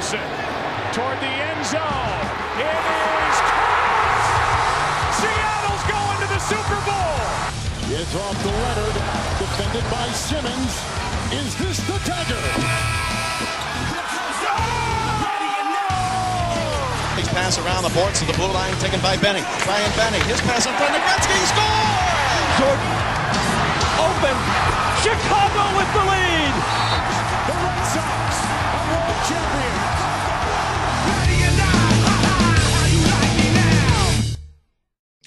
Wilson toward the end zone. It is caught! Seattle's going to the Super Bowl. It's off to Leonard, defended by Simmons. Is this the dagger? His pass around the boards to the blue line, taken by Benny. Ryan Benny, his pass in front of Gretzky, scores! Jordan open. Chicago with the lead.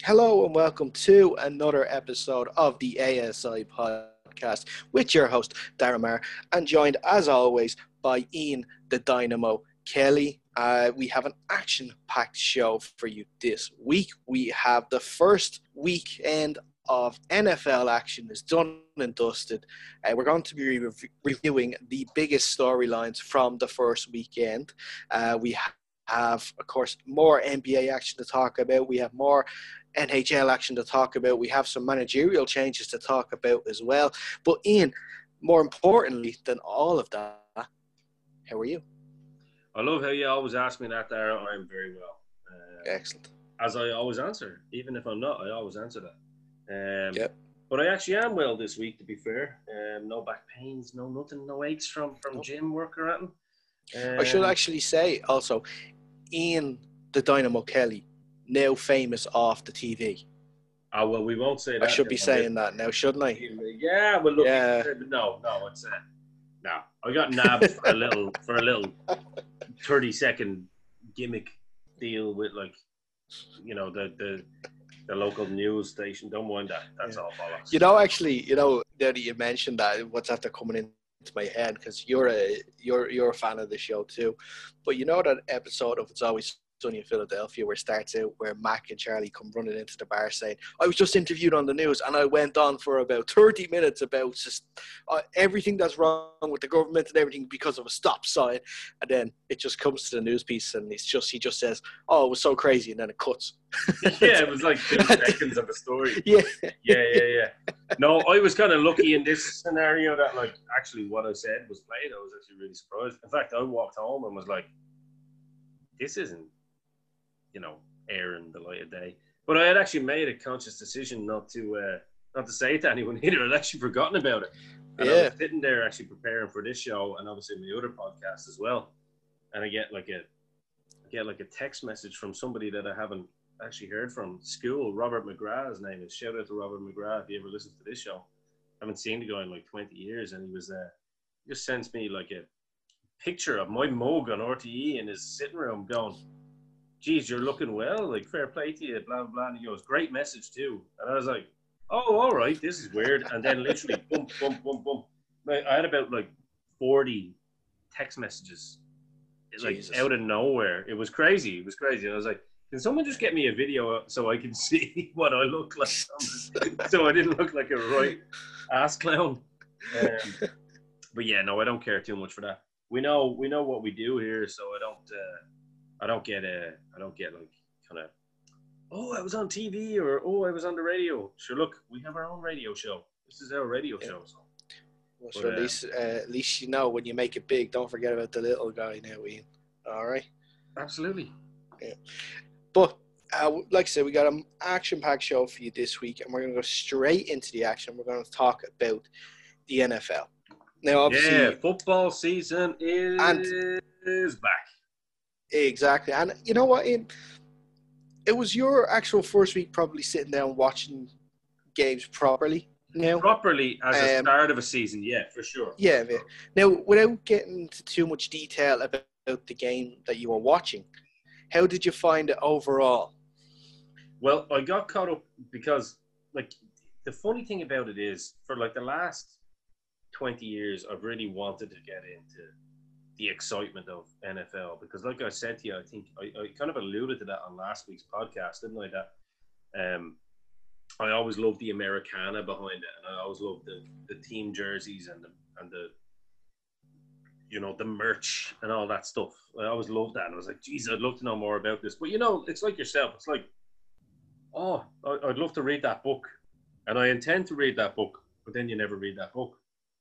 Hello and welcome to another episode of the ASI podcast with your host Darren and joined as always by Ian the Dynamo Kelly. Uh, we have an action-packed show for you this week. We have the first weekend of NFL action is done and dusted. Uh, we're going to be re- reviewing the biggest storylines from the first weekend. Uh, we ha- have, of course, more NBA action to talk about. We have more NHL action to talk about. We have some managerial changes to talk about as well. But Ian, more importantly than all of that, how are you? I love how you always ask me that, Dara. I'm very well. Uh, Excellent. as I always answer, even if I'm not, I always answer that. Um, Yep. But I actually am well this week, to be fair. Um, no back pains, no nothing, no aches from from gym work or anything. Um, I should actually say also, Ian the Dynamo Kelly, now famous off the TV. Oh well, we won't say that. I should be saying that now, shouldn't I? Yeah, well, look, Yeah. no, no, it's uh, no. I got nabbed for a little for a little thirty second gimmick deal with like, you know, the the the local news station. Don't mind that. That's Yeah. all bollocks. You know, actually, you know, now that you mentioned that, what's after coming into my head because you're a you're you're a fan of the show too. But you know that episode of It's Always Sunny in Philadelphia where it starts out where Mac and Charlie come running into the bar saying, "I was just interviewed on the news and I went on for about thirty minutes about just uh, everything that's wrong with the government and everything because of a stop sign," and then it just comes to the news piece and it's just he just says, "Oh, it was so crazy," and then it cuts. yeah, it was like two seconds of a story. Yeah, Yeah, yeah, yeah. No, I was kind of lucky in this scenario that like actually what I said was played. I was actually really surprised. In fact, I walked home and was like, "This isn't, you know, airing the light of day." But I had actually made a conscious decision not to uh, not to say it to anyone either. I'd actually forgotten about it. And I Yeah. was sitting there actually preparing for this show and obviously my other podcast as well. And I get like a I get like a text message from somebody that I haven't actually heard from school. Robert McGrath, his name is. Shout out to Robert McGrath if you ever listen to this show. I haven't seen the guy in like 20 years, and he was uh, he just sends me like a picture of my mug on RTE in his sitting room, going, "Geez, you're looking well. Like fair play to you." Blah blah. blah. And he goes, "Great message too." And I was like, "Oh, all right, this is weird." And then literally, boom, boom, boom, boom. Like, I had about like 40 text messages, like Jesus. out of nowhere. It was crazy. It was crazy. And I was like, can someone just get me a video so I can see what I look like? so I didn't look like a right ass clown. Um, but yeah, no, I don't care too much for that. We know we know what we do here, so I don't uh, I don't get uh, I don't get like kind of oh I was on TV or oh I was on the radio. Sure, look, we have our own radio show. This is our radio Yeah. show. So. Well, But, at uh, least, uh, at least you know when you make it big. Don't forget about the little guy now, Ian. All right. Absolutely. Yeah. But uh, like I said, we got an action-packed show for you this week, and we're going to go straight into the action. We're going to talk about the NFL. Now, obviously, yeah, football season is And- is back. Exactly, and you know what? Ian? It was your actual first week, probably sitting down watching games properly. Now, Properly as a Um, start of a season, yeah, for sure. yeah. yeah. Now, without getting into too much detail about the game that you were watching, how did you find it overall? Well, I got caught up because, like, the funny thing about it is, for like the last 20 years, I've really wanted to get into the excitement of NFL because, like I said to you, I think I, I kind of alluded to that on last week's podcast, didn't I? That um, I always loved the Americana behind it, and I always loved the, the team jerseys and the and the you know the merch and all that stuff. I always loved that, and I was like, "Geez, I'd love to know more about this." But you know, it's like yourself. It's like, oh, I'd love to read that book, and I intend to read that book, but then you never read that book.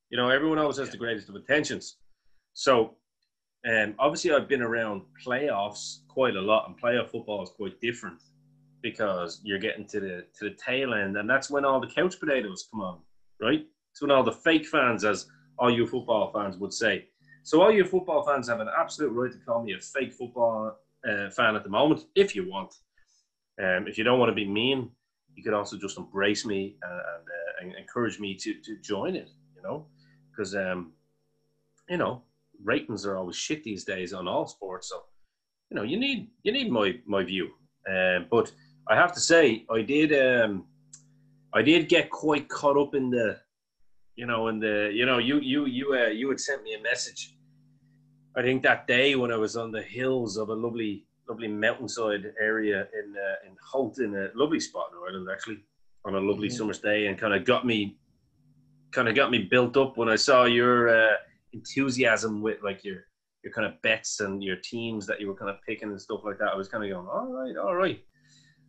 You know, everyone always has the greatest of intentions. So Um, obviously, I've been around playoffs quite a lot, and playoff football is quite different because you're getting to the to the tail end, and that's when all the couch potatoes come on, right? It's when all the fake fans, as all you football fans would say. So all you football fans have an absolute right to call me a fake football uh, fan at the moment, if you want. Um, if you don't want to be mean, you could also just embrace me and, and, uh, and encourage me to, to join it, you know, because, um, you know, ratings are always shit these days on all sports. So, you know, you need, you need my, my view. Um, but I have to say, I did, um, I did get quite caught up in the, you know, in the, you know, you, you, you, uh, you had sent me a message. I think that day when I was on the hills of a lovely lovely mountainside area in uh, in Howth, in a lovely spot in Ireland, actually, on a lovely mm-hmm. summer's day, and kind of got me, kind of got me built up when I saw your uh, enthusiasm with like your your kind of bets and your teams that you were kind of picking and stuff like that. I was kind of going, all right, all right.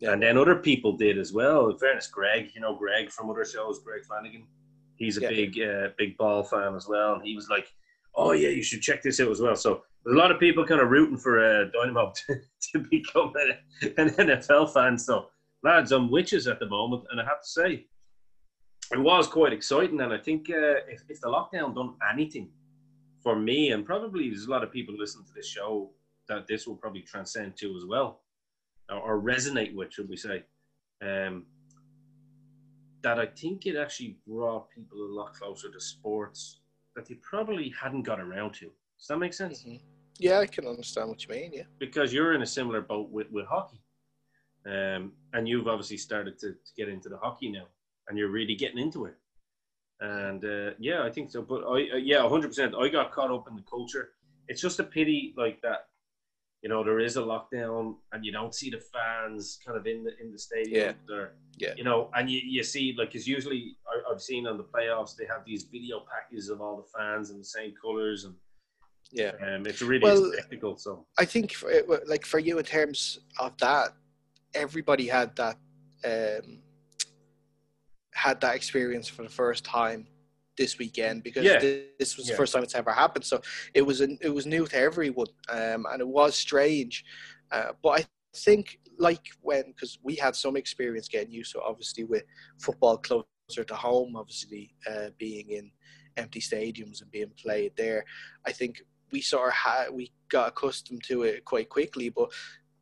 And then other people did as well. In fairness, Greg, you know Greg from other shows, Greg Flanagan. He's a yeah. big, uh, big ball fan as well, and he was like, "Oh yeah, you should check this out as well." So there's a lot of people kind of rooting for uh, Dynamo to, to become a, an NFL fan. So, lads, I'm witches at the moment, and I have to say, it was quite exciting. And I think uh, if, if the lockdown done anything for me, and probably there's a lot of people listening to this show that this will probably transcend to as well, or, or resonate with, should we say, um, that I think it actually brought people a lot closer to sports that they probably hadn't got around to. Does that make sense? Mm-hmm. Yeah, I can understand what you mean. Yeah, because you're in a similar boat with, with hockey, um, and you've obviously started to, to get into the hockey now, and you're really getting into it. And uh, yeah, I think so. But I uh, yeah, 100. percent I got caught up in the culture. It's just a pity, like that. You know, there is a lockdown, and you don't see the fans kind of in the in the stadium. Yeah. Or, yeah. You know, and you, you see like because usually I, I've seen on the playoffs they have these video packages of all the fans in the same colors and yeah, um, it's really well, spectacle. So I think, for, like for you in terms of that, everybody had that um, had that experience for the first time this weekend because yeah. this, was yeah. the first time it's ever happened. So it was an, it was new to everyone, um, and it was strange. Uh, but I think like when because we had some experience getting used to obviously with football closer to home, obviously uh, being in empty stadiums and being played there. I think we sort of had we got accustomed to it quite quickly. But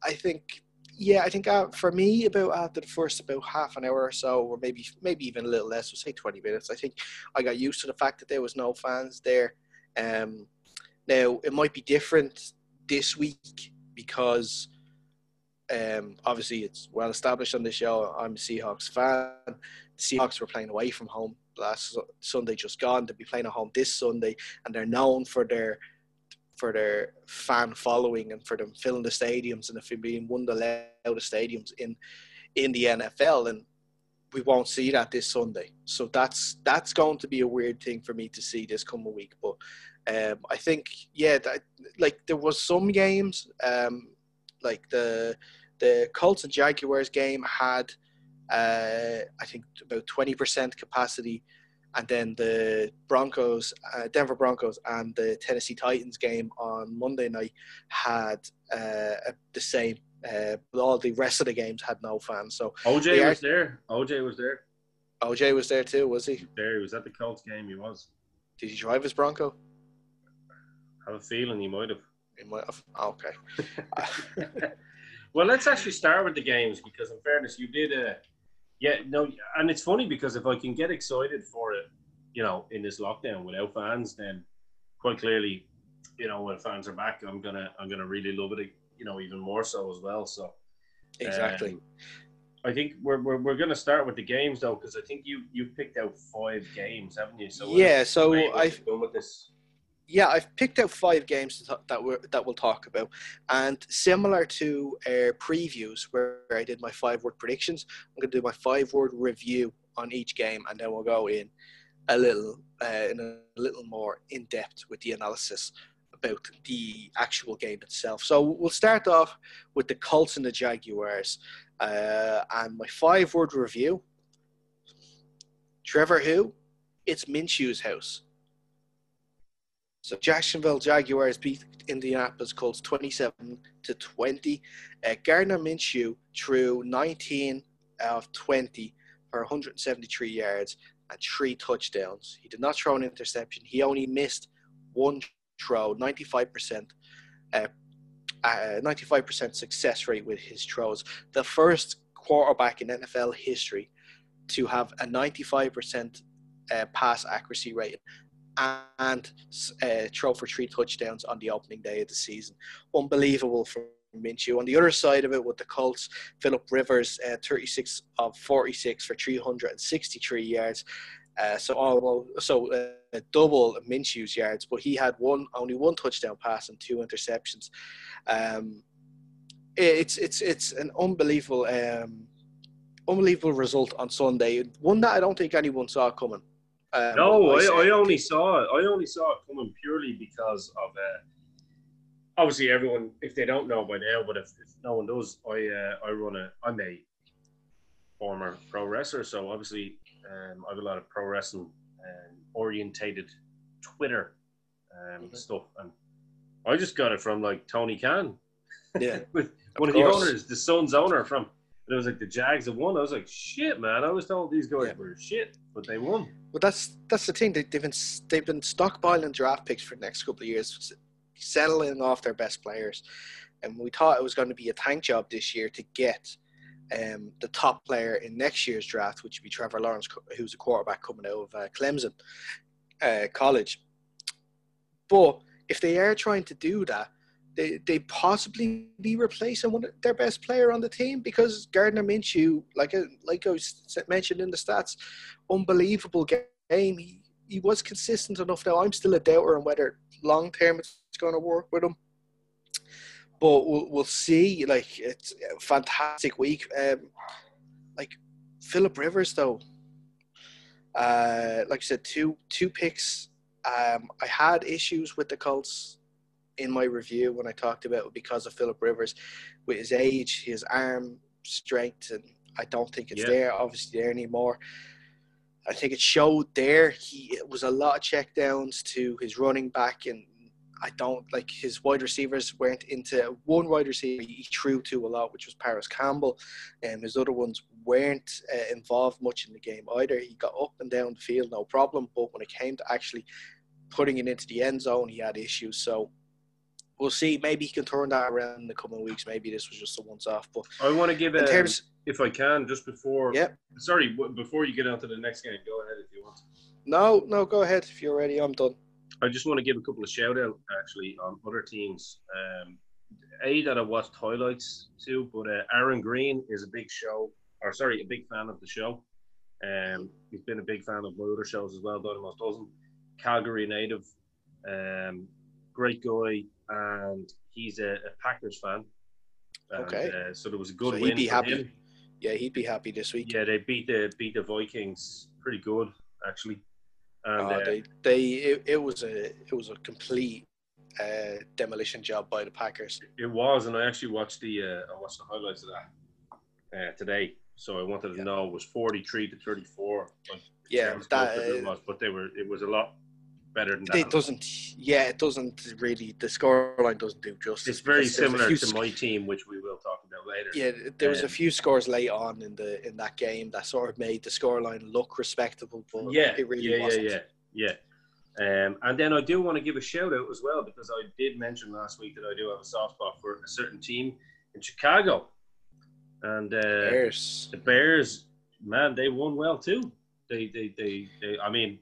I think yeah, I think uh, for me, about after the first about half an hour or so, or maybe maybe even a little less, we'll say twenty minutes. I think I got used to the fact that there was no fans there. Um, now it might be different this week because um, obviously it's well established on the show. I'm a Seahawks fan. The Seahawks were playing away from home last Sunday, just gone. They'll be playing at home this Sunday, and they're known for their for their fan following and for them filling the stadiums and if being one of stadiums in in the NFL and we won't see that this Sunday. So that's that's going to be a weird thing for me to see this coming week. But um, I think yeah, that, like there was some games um, like the the Colts and Jaguars game had uh, I think about twenty percent capacity and then the Broncos, uh, Denver Broncos, and the Tennessee Titans game on Monday night had uh, the same. Uh, all the rest of the games had no fans. So OJ was there. OJ was there. OJ was there too, was he? There, he was at the Colts game. He was. Did he drive his Bronco? I have a feeling he might have. He might have. Okay. well, let's actually start with the games because, in fairness, you did a yeah, no, and it's funny because if I can get excited for it, you know, in this lockdown without fans, then quite clearly, you know, when fans are back, I'm gonna I'm gonna really love it, you know, even more so as well. So exactly. Um, I think we're, we're, we're going to start with the games though, because I think you you picked out five games, haven't you? So yeah, so I with this yeah, I've picked out five games that we that we'll talk about, and similar to uh, previews where I did my five word predictions, I'm going to do my five word review on each game, and then we'll go in a little uh, in a little more in depth with the analysis about the actual game itself. So we'll start off with the Colts and the Jaguars, uh, and my five word review. Trevor, who? It's Minshew's house. So Jacksonville Jaguars beat Indianapolis Colts 27 to 20. Uh, Gardner Minshew threw 19 of 20 for 173 yards and three touchdowns. He did not throw an interception. He only missed one throw, 95%. Uh, uh, 95% success rate with his throws. The first quarterback in NFL history to have a 95% uh, pass accuracy rate and uh, throw for three touchdowns on the opening day of the season. Unbelievable for Minshew. On the other side of it, with the Colts, Philip Rivers, uh, 36 of 46 for 363 yards. Uh, so almost so uh, double Minshew's yards, but he had one only one touchdown pass and two interceptions. Um, it's it's it's an unbelievable um, unbelievable result on Sunday. One that I don't think anyone saw coming. Um, no, I, I, only saw it. I only saw it coming purely because of uh, obviously everyone. If they don't know by now, but if, if no one does, I uh, I run a I'm a former pro wrestler, so obviously um, I have a lot of pro wrestling um, orientated Twitter um, mm-hmm. stuff, and I just got it from like Tony Khan. Yeah, with one of, of the owners, the Suns owner from. It was like the Jags have won. I was like, shit, man. I was told these guys yeah. were shit, but they won. Well, that's that's the thing. They, have been they've been stockpiling draft picks for the next couple of years, settling off their best players, and we thought it was going to be a tank job this year to get um, the top player in next year's draft, which would be Trevor Lawrence, who's a quarterback coming out of uh, Clemson uh, College. But if they are trying to do that, they, they possibly be replacing one of their best player on the team because Gardner Minshew, like uh, like I mentioned in the stats, unbelievable game. He, he was consistent enough. Now I'm still a doubter on whether long term it's going to work with him but we'll, we'll see. Like it's a fantastic week. Um, like Philip Rivers, though, uh, like I said, two two picks. Um, I had issues with the Colts in my review when I talked about it because of Philip Rivers, with his age, his arm strength, and I don't think it's yeah. there. Obviously, there anymore. I think it showed there. He it was a lot of checkdowns to his running back and I don't like his wide receivers weren't into one wide receiver he threw to a lot, which was Parris Campbell, and his other ones weren't uh, involved much in the game either. He got up and down the field, no problem, but when it came to actually putting it into the end zone, he had issues. So we'll see. Maybe he can turn that around in the coming weeks. Maybe this was just a once off. But I want to give it, terms, if I can, just before. Yeah. Sorry, before you get on to the next game, go ahead if you want. No, no, go ahead if you're ready. I'm done. I just want to give a couple of shout out actually on other teams. Um, a that I watched highlights to, but uh, Aaron Green is a big show, or sorry, a big fan of the show. Um, he's been a big fan of my other shows as well, Dynamos Dozen. Calgary native, um, great guy, and he's a, a Packers fan. And, okay. Uh, so there was a good so win. He'd be happy. Him. Yeah, he'd be happy this week. Yeah, they beat the beat the Vikings pretty good actually. And, uh, they, they it, it, was a it was a complete uh, demolition job by the Packers. It was, and I actually watched the uh, I watched the highlights of that uh, today. So I wanted to yeah. know it was forty three to thirty four. Yeah, that it uh, was, but they were it was a lot better than that. It doesn't. Yeah, it doesn't really. The scoreline doesn't do justice. It's very similar to my team, which we will talk later. Yeah, there was um, a few scores late on in the in that game that sort of made the scoreline look respectable, but yeah, it really yeah, wasn't. Yeah, yeah, yeah. Um, and then I do want to give a shout out as well because I did mention last week that I do have a soft spot for a certain team in Chicago, and uh, Bears. the Bears, man, they won well too. They, they, they, they, I mean,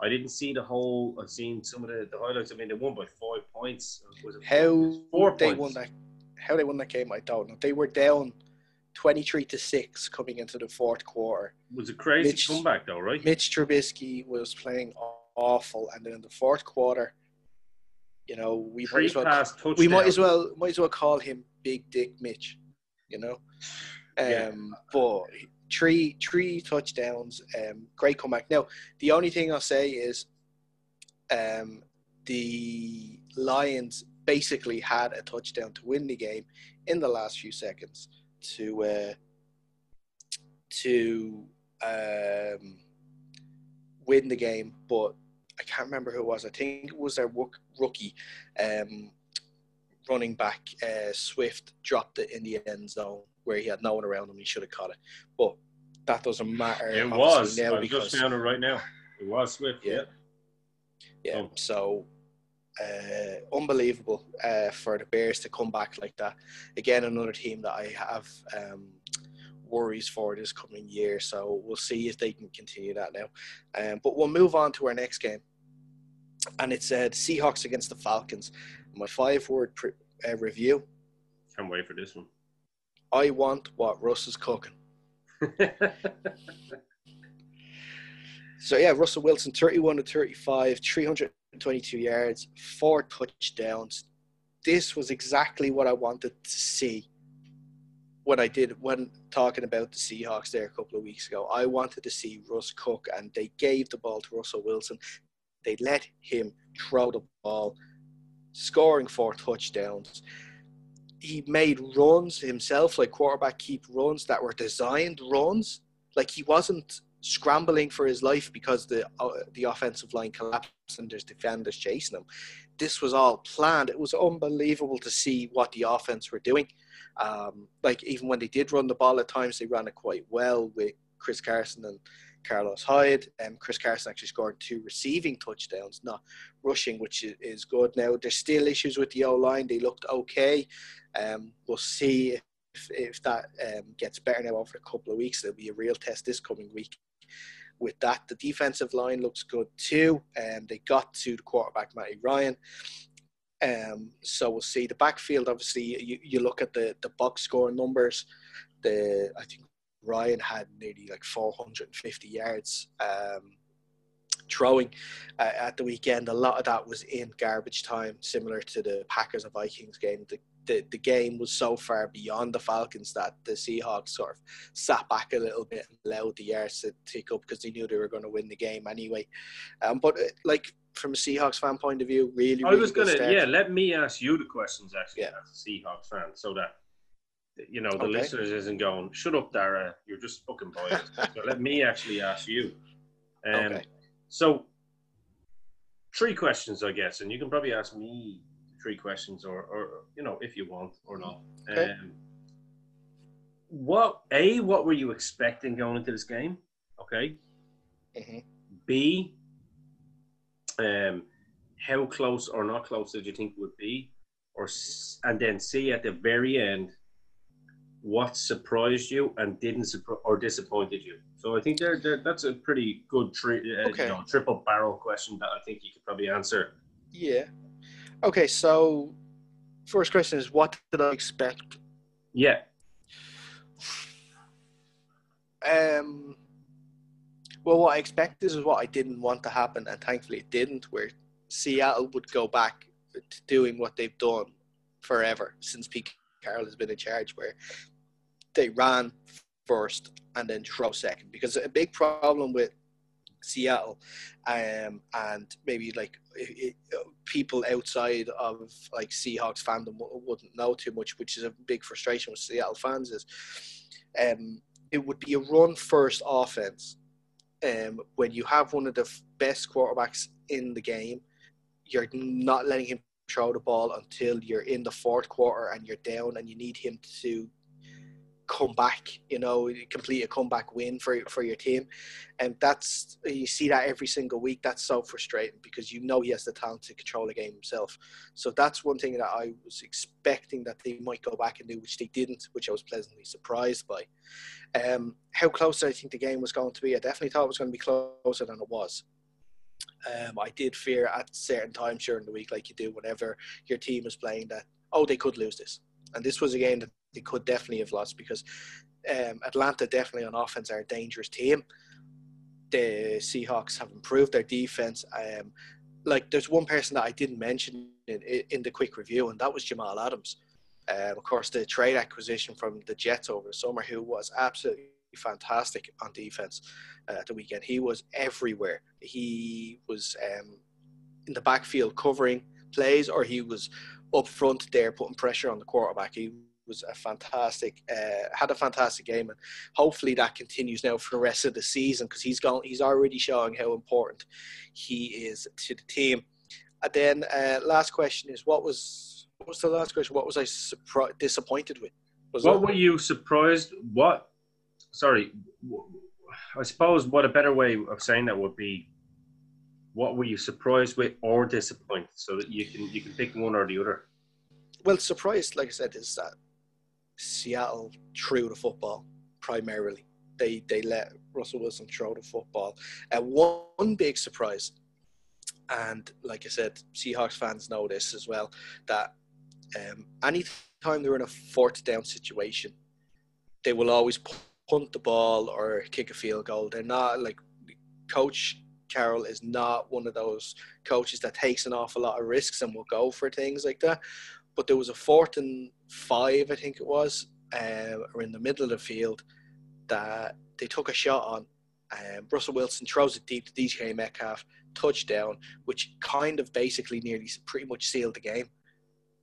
I didn't see the whole. I've seen some of the, the highlights. I mean, they won by five points. Was it how four they points? won that? How they won that game? I don't know. They were down twenty-three to six coming into the fourth quarter. It was a crazy Mitch, comeback, though, right? Mitch Trubisky was playing awful, and then in the fourth quarter, you know, we Three might as well we might as well might as well call him Big Dick Mitch. You know, um, yeah. but three three touchdowns, um, great comeback. Now, the only thing I'll say is, um, the Lions basically had a touchdown to win the game in the last few seconds to uh, to um, win the game, but I can't remember who it was. I think it was their rookie um, running back uh, Swift dropped it in the end zone where he had no one around him. He should have caught it, but that doesn't matter. It was. now I because just found it right now. It was Swift. Yeah. Yeah. yeah, Oh. so uh, unbelievable uh, for the Bears to come back like that. Again, another team that I have um, worries for this coming year. So we'll see if they can continue that now. Um, but we'll move on to our next game, and it's uh, Seahawks against the Falcons. My five-word pr- uh, review: Can't wait for this one. I want what Russ is cooking. So yeah, Russell Wilson, 31 to 35, 322 yards, four touchdowns. This was exactly what I wanted to see when I did when talking about the Seahawks there a couple of weeks ago. I wanted to see Russ cook, and they gave the ball to Russell Wilson. They let him throw the ball, scoring four touchdowns. He made runs himself, like quarterback keep runs that were designed runs. Like he wasn't scrambling for his life because the uh, the offensive line collapsed and there's defenders chasing him. This was all planned. It was unbelievable to see what the offense were doing. Um, like even when they did run the ball at times, they ran it quite well with Chris Carson and Carlos Hyde. And Chris Carson actually scored two receiving touchdowns, not rushing, which is good. Now there's still issues with the O line. They looked okay. Um, we'll see if, if that um, gets better now over a couple of weeks. There'll be a real test this coming week with that. The defensive line looks good too. And they got to the quarterback, Matty Ryan. Um, so we'll see. The backfield, obviously, you, you look at the, the box score numbers. The I think Ryan had nearly like 450 yards um, throwing uh, at the weekend. A lot of that was in garbage time, similar to the Packers and Vikings game. The, the, the game was so far beyond the Falcons that the Seahawks sort of sat back a little bit and allowed the yards to take up because they knew they were going to win the game anyway. Um, but uh, like from a Seahawks fan point of view, really, I really was gonna, yeah. Let me ask you the questions actually Yeah. as a Seahawks fan, so that you know the Okay. listeners isn't going, "Shut up, Dara, you're just fucking biased." so let me actually ask you. Um, Okay. So, three questions, I guess, and you can probably ask me three questions, or, or you know, if you want or not. Okay. Um, what a what were you expecting going into this game? Okay. Mhm. B, um, how close or not close did you think it would be? Or and then C at the very end, what surprised you and didn't surpri- or disappointed you? So I think there, there that's a pretty good tri- uh, you know, triple barrel question that I think you could probably answer. Yeah. Okay, so first question is what did I expect? Yeah, Um, well, what I expected is what I didn't want to happen, and thankfully it didn't. Where Seattle would go back to doing what they've done forever since Pete Carroll has been in charge, where they ran first and then throw second. Because a big problem with Seattle, um, and maybe like it, people outside of like Seahawks fandom wouldn't know too much, which is a big frustration with Seattle fans is. Um, it would be a run first offense. Um, when you have one of the best quarterbacks in the game, you're not letting him throw the ball until you're in the fourth quarter and you're down, and you need him to come back. You know, complete a comeback win for for your team, and that's you see that every single week. That's so frustrating because you know he has the talent to control the game himself. So that's one thing that I was expecting that they might go back and do, which they didn't, which I was pleasantly surprised by. Um, how close I think the game was going to be, I definitely thought it was going to be closer than it was. Um, I did fear at certain times during the week, like you do whenever your team is playing, that oh they could lose this, and this was a game that they could definitely have lost because um, Atlanta definitely on offense are a dangerous team. The Seahawks have improved their defense. Um, like there's one person that I didn't mention in, in the quick review, and that was Jamal Adams. Um, of course, the trade acquisition from the Jets over the summer, who was absolutely fantastic on defense uh, at the weekend. He was everywhere. He was um, in the backfield covering plays, or he was up front there putting pressure on the quarterback. He was a fantastic, uh, had a fantastic game, and hopefully that continues now for the rest of the season because he's gone. He's already showing how important he is to the team. And then uh, last question is, what was what was the last question? What was I surpri- disappointed with? Was What it- were you surprised? What? Sorry, I suppose what a better way of saying that would be. What were you surprised with or disappointed? So that you can you can pick one or the other. well, surprised, like I said, is that Seattle threw the football primarily. They they let Russell Wilson throw the football. Uh, one big surprise, and like I said, Seahawks fans know this as well, that um, anytime they're in a fourth down situation, they will always punt the ball or kick a field goal. They're not like Coach Carroll is not one of those coaches that takes an awful lot of risks and will go for things like that but there was a fourth and five, I think it was, uh, or in the middle of the field that they took a shot on. Um, Russell Wilson throws it deep to DJ Metcalf, touchdown, which kind of basically nearly pretty much sealed the game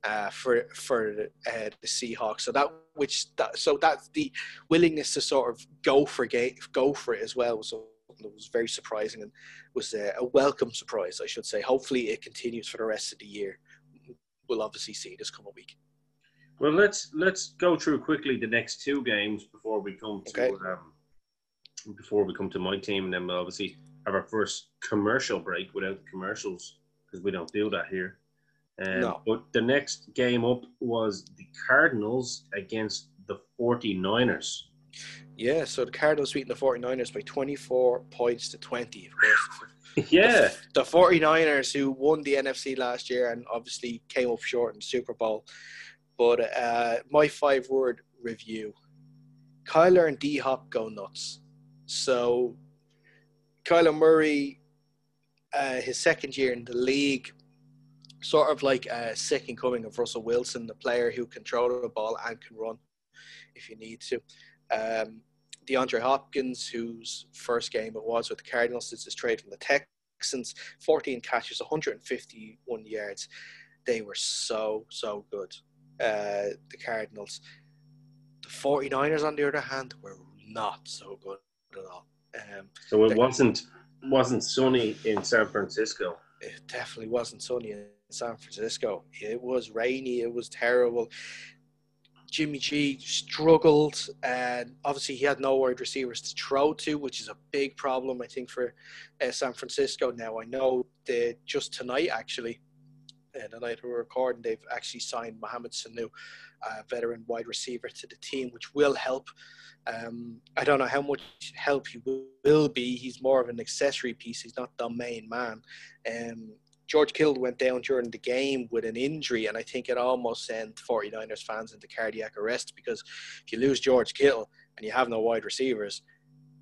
uh, for for uh, the Seahawks. So that which that so that's the willingness to sort of go for ga- go for it as well was something that was very surprising and was a, a welcome surprise, I should say. Hopefully, it continues for the rest of the year. We'll obviously see this coming week. Well, let's let's go through quickly the next two games before we come to Okay. um, before we come to my team, and then we'll obviously have our first commercial break without the commercials because we don't do that here. Um, No. But the next game up was the Cardinals against the 49ers. Yeah, so the Cardinals beating the 49ers by 24 points to 20, of course. Yeah, The 49ers who won the NFC last year and obviously came up short in the Super Bowl. But uh, my five word review Kyler and D Hop go nuts. So Kyler Murray, uh, his second year in the league, sort of like a second coming of Russell Wilson, the player who can throw the ball and can run if you need to. Um, DeAndre Hopkins, whose first game it was with the Cardinals since his trade from the Texans, 14 catches, 151 yards. They were so, so good, uh, the Cardinals. The 49ers, on the other hand, were not so good at all. Um, so it wasn't wasn't sunny in San Francisco. it definitely wasn't sunny in San Francisco. It was rainy. It was terrible. Jimmy G struggled, and obviously he had no wide receivers to throw to, which is a big problem, I think, for uh, San Francisco. Now I know that just tonight, actually, uh, the night we're recording, they've actually signed Mohamed Sanu, a veteran wide receiver, to the team, which will help. Um, I don't know how much help he will, will be. He's more of an accessory piece. He's not the main man. Um, George Kittle went down during the game with an injury, and I think it almost sent 49ers fans into cardiac arrest because if you lose George Kittle and you have no wide receivers,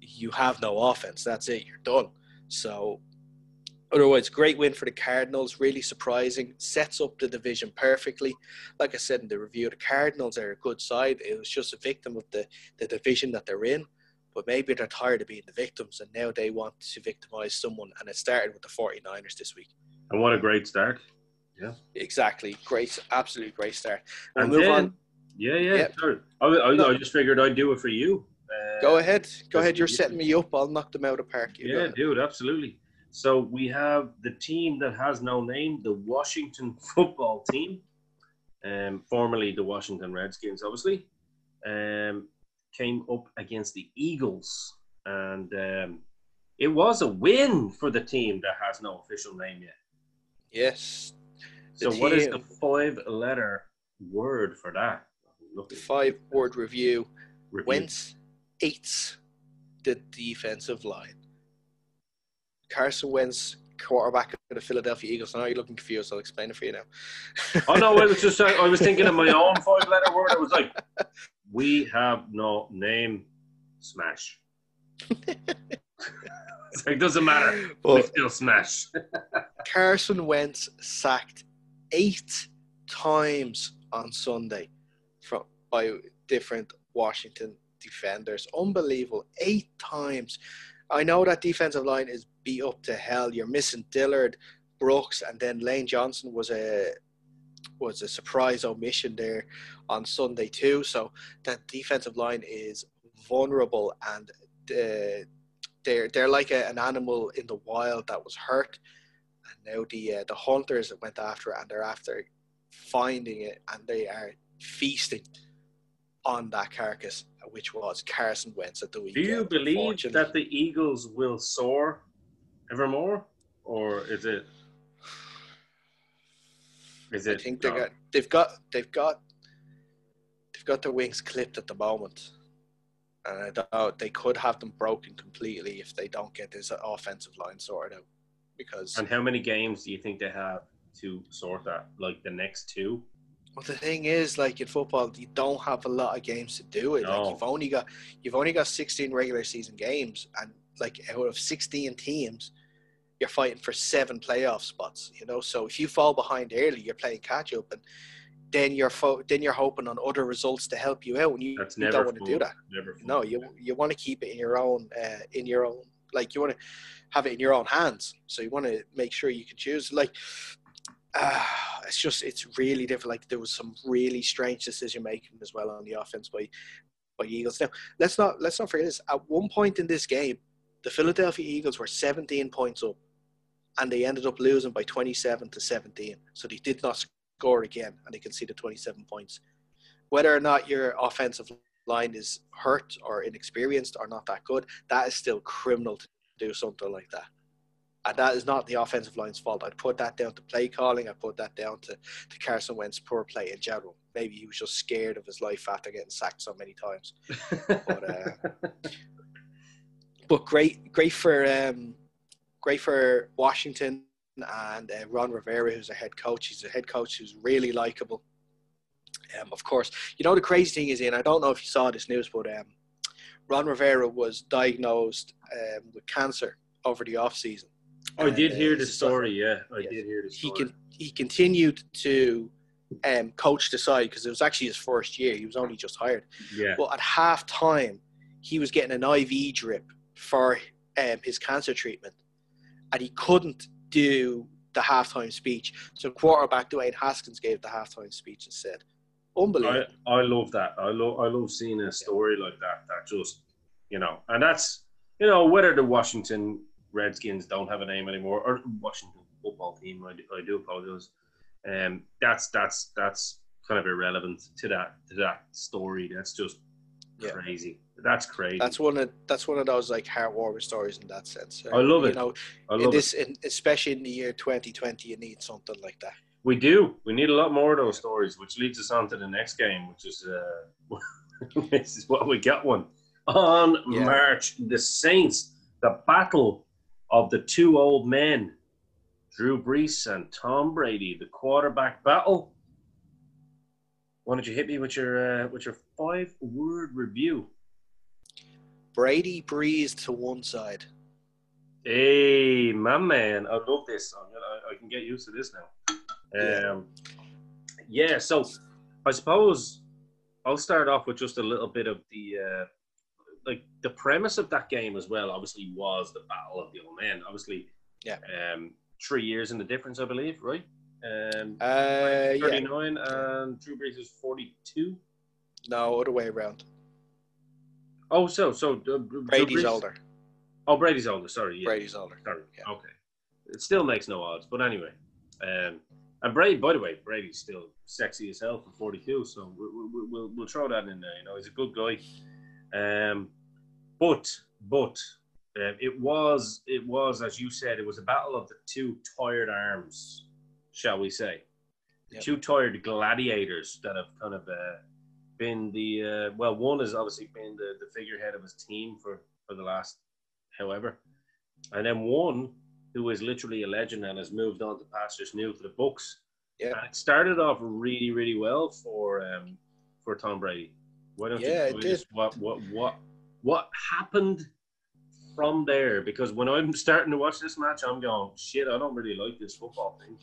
you have no offense. That's it. You're done. So, otherwise, great win for the Cardinals. Really surprising. Sets up the division perfectly. Like I said in the review, the Cardinals are a good side. It was just a victim of the, the division that they're in. But maybe they're tired of being the victims and now they want to victimize someone. And it started with the 49ers this week. And what a great start. Yeah. Exactly. Great. Absolute great start. We'll And move then, on. Yeah, yeah, Yep. sure. I, I, I just figured I'd do it for you. Uh, Go ahead. Go ahead. You're setting me up. I'll knock them out of park. You Yeah, dude, absolutely. So we have the team that has no name, the Washington football team, um, formerly the Washington Redskins, obviously, um, came up against the Eagles, and um, it was a win for the team that has no official name yet. Yes. So, The what is the five-letter word for that? The five word review. review. Wentz eats the defensive line. Carson Wentz, quarterback of the Philadelphia Eagles. I know you're looking confused. I'll explain it for you now. Oh no, I was just uh, I was thinking of my own five letter word. I was like, we have no name. Smash. it's like doesn't matter. we still smash. Carson Wentz sacked eight times on Sunday from by different Washington defenders. Unbelievable. Eight times. I know that defensive line is beat up to hell. You're missing Dillard, Brooks, and then Lane Johnson was a was a surprise omission there on Sunday too. So that defensive line is vulnerable and uh, they're they're like a, an animal in the wild that was hurt, and now the uh, the hunters that went after it and they're after finding it and they are feasting on that carcass, which was Carson Wentz at the weekend. Do you believe that the Eagles will soar evermore, or is it? Is it? I think they got they've got they've got they've got their wings clipped at the moment, and I doubt they could have them broken completely if they don't get this offensive line sorted out. Because And how many games do you think they have to sort that? Like the next two? well, the thing is, like in football, you don't have a lot of games to do it. No. Like you've only got you've only got sixteen regular season games, and like out of sixteen teams, you're fighting for seven playoff spots. You know, so if you fall behind early, you're playing catch up, and then you're fo- then you're hoping on other results to help you out, and you, That's you don't want to do that. Never. No, you you want to keep it in your own uh, in your own like you want to have it in your own hands. So you want to make sure you can choose. Like uh, it's just it's really different. Like there was some really strange decision making as well on the offense by by Eagles. Now let's not let's not forget this. At one point in this game, the Philadelphia Eagles were 17 points up, and they ended up losing by 27 to 17. So they did not score again, and they conceded 27 points. Whether or not your offensive line is hurt or inexperienced or not that good, that is still criminal to do something like that. And that is not the offensive line's fault. I'd put that down to play calling. I'd put that down to, to Carson Wentz poor play in general. Maybe he was just scared of his life after getting sacked so many times. But uh, but great, great for um, great for Washington and uh, Ron Rivera, who's a head coach. He's a head coach who's really likable. Um, of course, you know the crazy thing is, Ian. I don't know if you saw this news, but um, Ron Rivera was diagnosed um, with cancer over the off season. I did uh, hear the story. Yeah, I Yes. did hear the He story. can he continued to um, coach the side because it was actually his first year. He was only just hired. yeah, But at half time, he was getting an IV drip for um, his cancer treatment, and he couldn't do the halftime speech. So quarterback Dwayne Haskins gave the halftime speech and I, Unbelievable. I love that. I love I love seeing a story like that. That just you know, and that's you know whether the Washington Redskins don't have a name anymore or Washington football team. I do, I do apologize. Um, that's that's that's kind of irrelevant to that to that story. That's just Yeah. crazy. That's crazy. That's one of that's one of those like heartwarming stories in that sense. I love You it. know, I in love this, it. in, especially in the year 2020, you need something like that. We do. We need a lot more of those stories, which leads us on to the next game, which is uh, this is what we got one on Yeah. March. The Saints, the battle of the two old men, Drew Brees and Tom Brady, the quarterback battle. Why don't you hit me with your uh, with your five word review? Brady breezed to one side. Hey, my man, I love this. I'm gonna, I can get used to this now. Yeah. Um, yeah. So, I suppose I'll start off with just a little bit of the uh, like the premise of that game as well. Obviously, was the battle of the old men. Obviously, Yeah. Um, three years in the difference, I believe, right? Um, Uh, yeah, 39 and Drew Brees is 42. no, other way around. Oh, so so uh, Brady's older. Oh, Brady's older. Sorry, yeah. Brady's older. Sorry. Yeah. Okay. It still makes no odds, but anyway. Um, and Brady, by the way, Brady's still sexy as hell for 42, so we'll, we'll, we'll, we'll throw that in there. You know, he's a good guy. Um, but but um, it was it was as you said, it was a battle of the two tired arms, shall we say? The Yep. two tired gladiators that have kind of uh, been the uh, well, one has obviously been the, the figurehead of his team for for the last however. And then one who is literally a legend and has moved on to pastures new for the books. Yeah. And it started off really, really well for um, for Tom Brady. Why don't Yeah, you it us what what what what happened from there? Because when I'm starting to watch this match, I'm going, shit, I don't really like this football thing.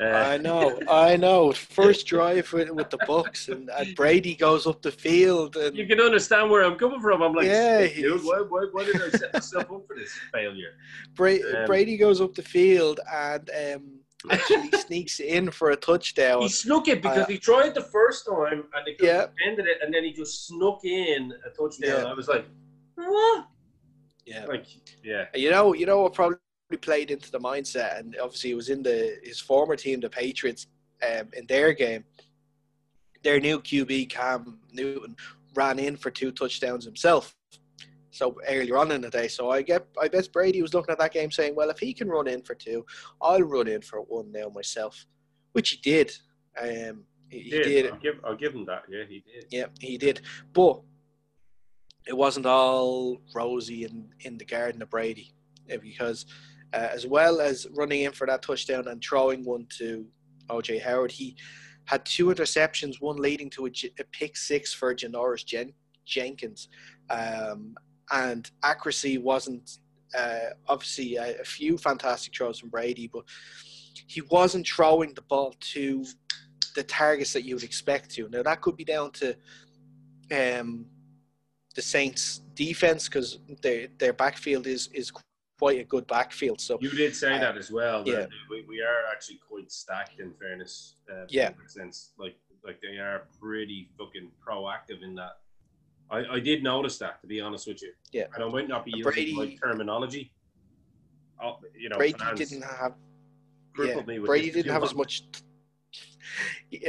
Uh, I know, I know. First drive with, with the Bucs, and, and Brady goes up the field, and you can understand where I'm coming from. I'm like, Yeah, dude, why, why, why did I set myself up for this failure? Bra- Um, Brady goes up the field, and um, actually sneaks in for a touchdown. He snuck it because Uh, he tried the first time and they Yeah. ended it, and then he just snuck in a touchdown. Yeah. I was like, what? Yeah. Like, yeah. You know, you know what probably played into the mindset, and obviously it was in the his former team, the Patriots, um, in their game. Their new QB Cam Newton ran in for two touchdowns himself. So earlier on in the day, so I get, I bet Brady was looking at that game saying, "Well, if he can run in for two, I'll run in for one now myself," which he did. Um, he, he He did. I'll give, I'll give him that. Yeah, he did. Yeah, he did. But it wasn't all rosy in, in the garden of Brady because uh, as well as running in for that touchdown and throwing one to OJ Howard, he had two interceptions, one leading to a pick six for Janoris Jen- Jenkins. Um, and accuracy wasn't uh, obviously a, a few fantastic throws from Brady, but he wasn't throwing the ball to the targets that you would expect to. Now that could be down to um, the Saints' defense because their their backfield is is quite a good backfield. So You did say Uh, that as well. that yeah. we, we are actually quite stacked in fairness. Uh, Yeah. sense, like like they are pretty fucking proactive in that. I, I did notice that to be honest with you. Yeah. and I might not be using Brady- the right terminology. Oh, you know, Brady didn't have yeah, me with Brady didn't have as much.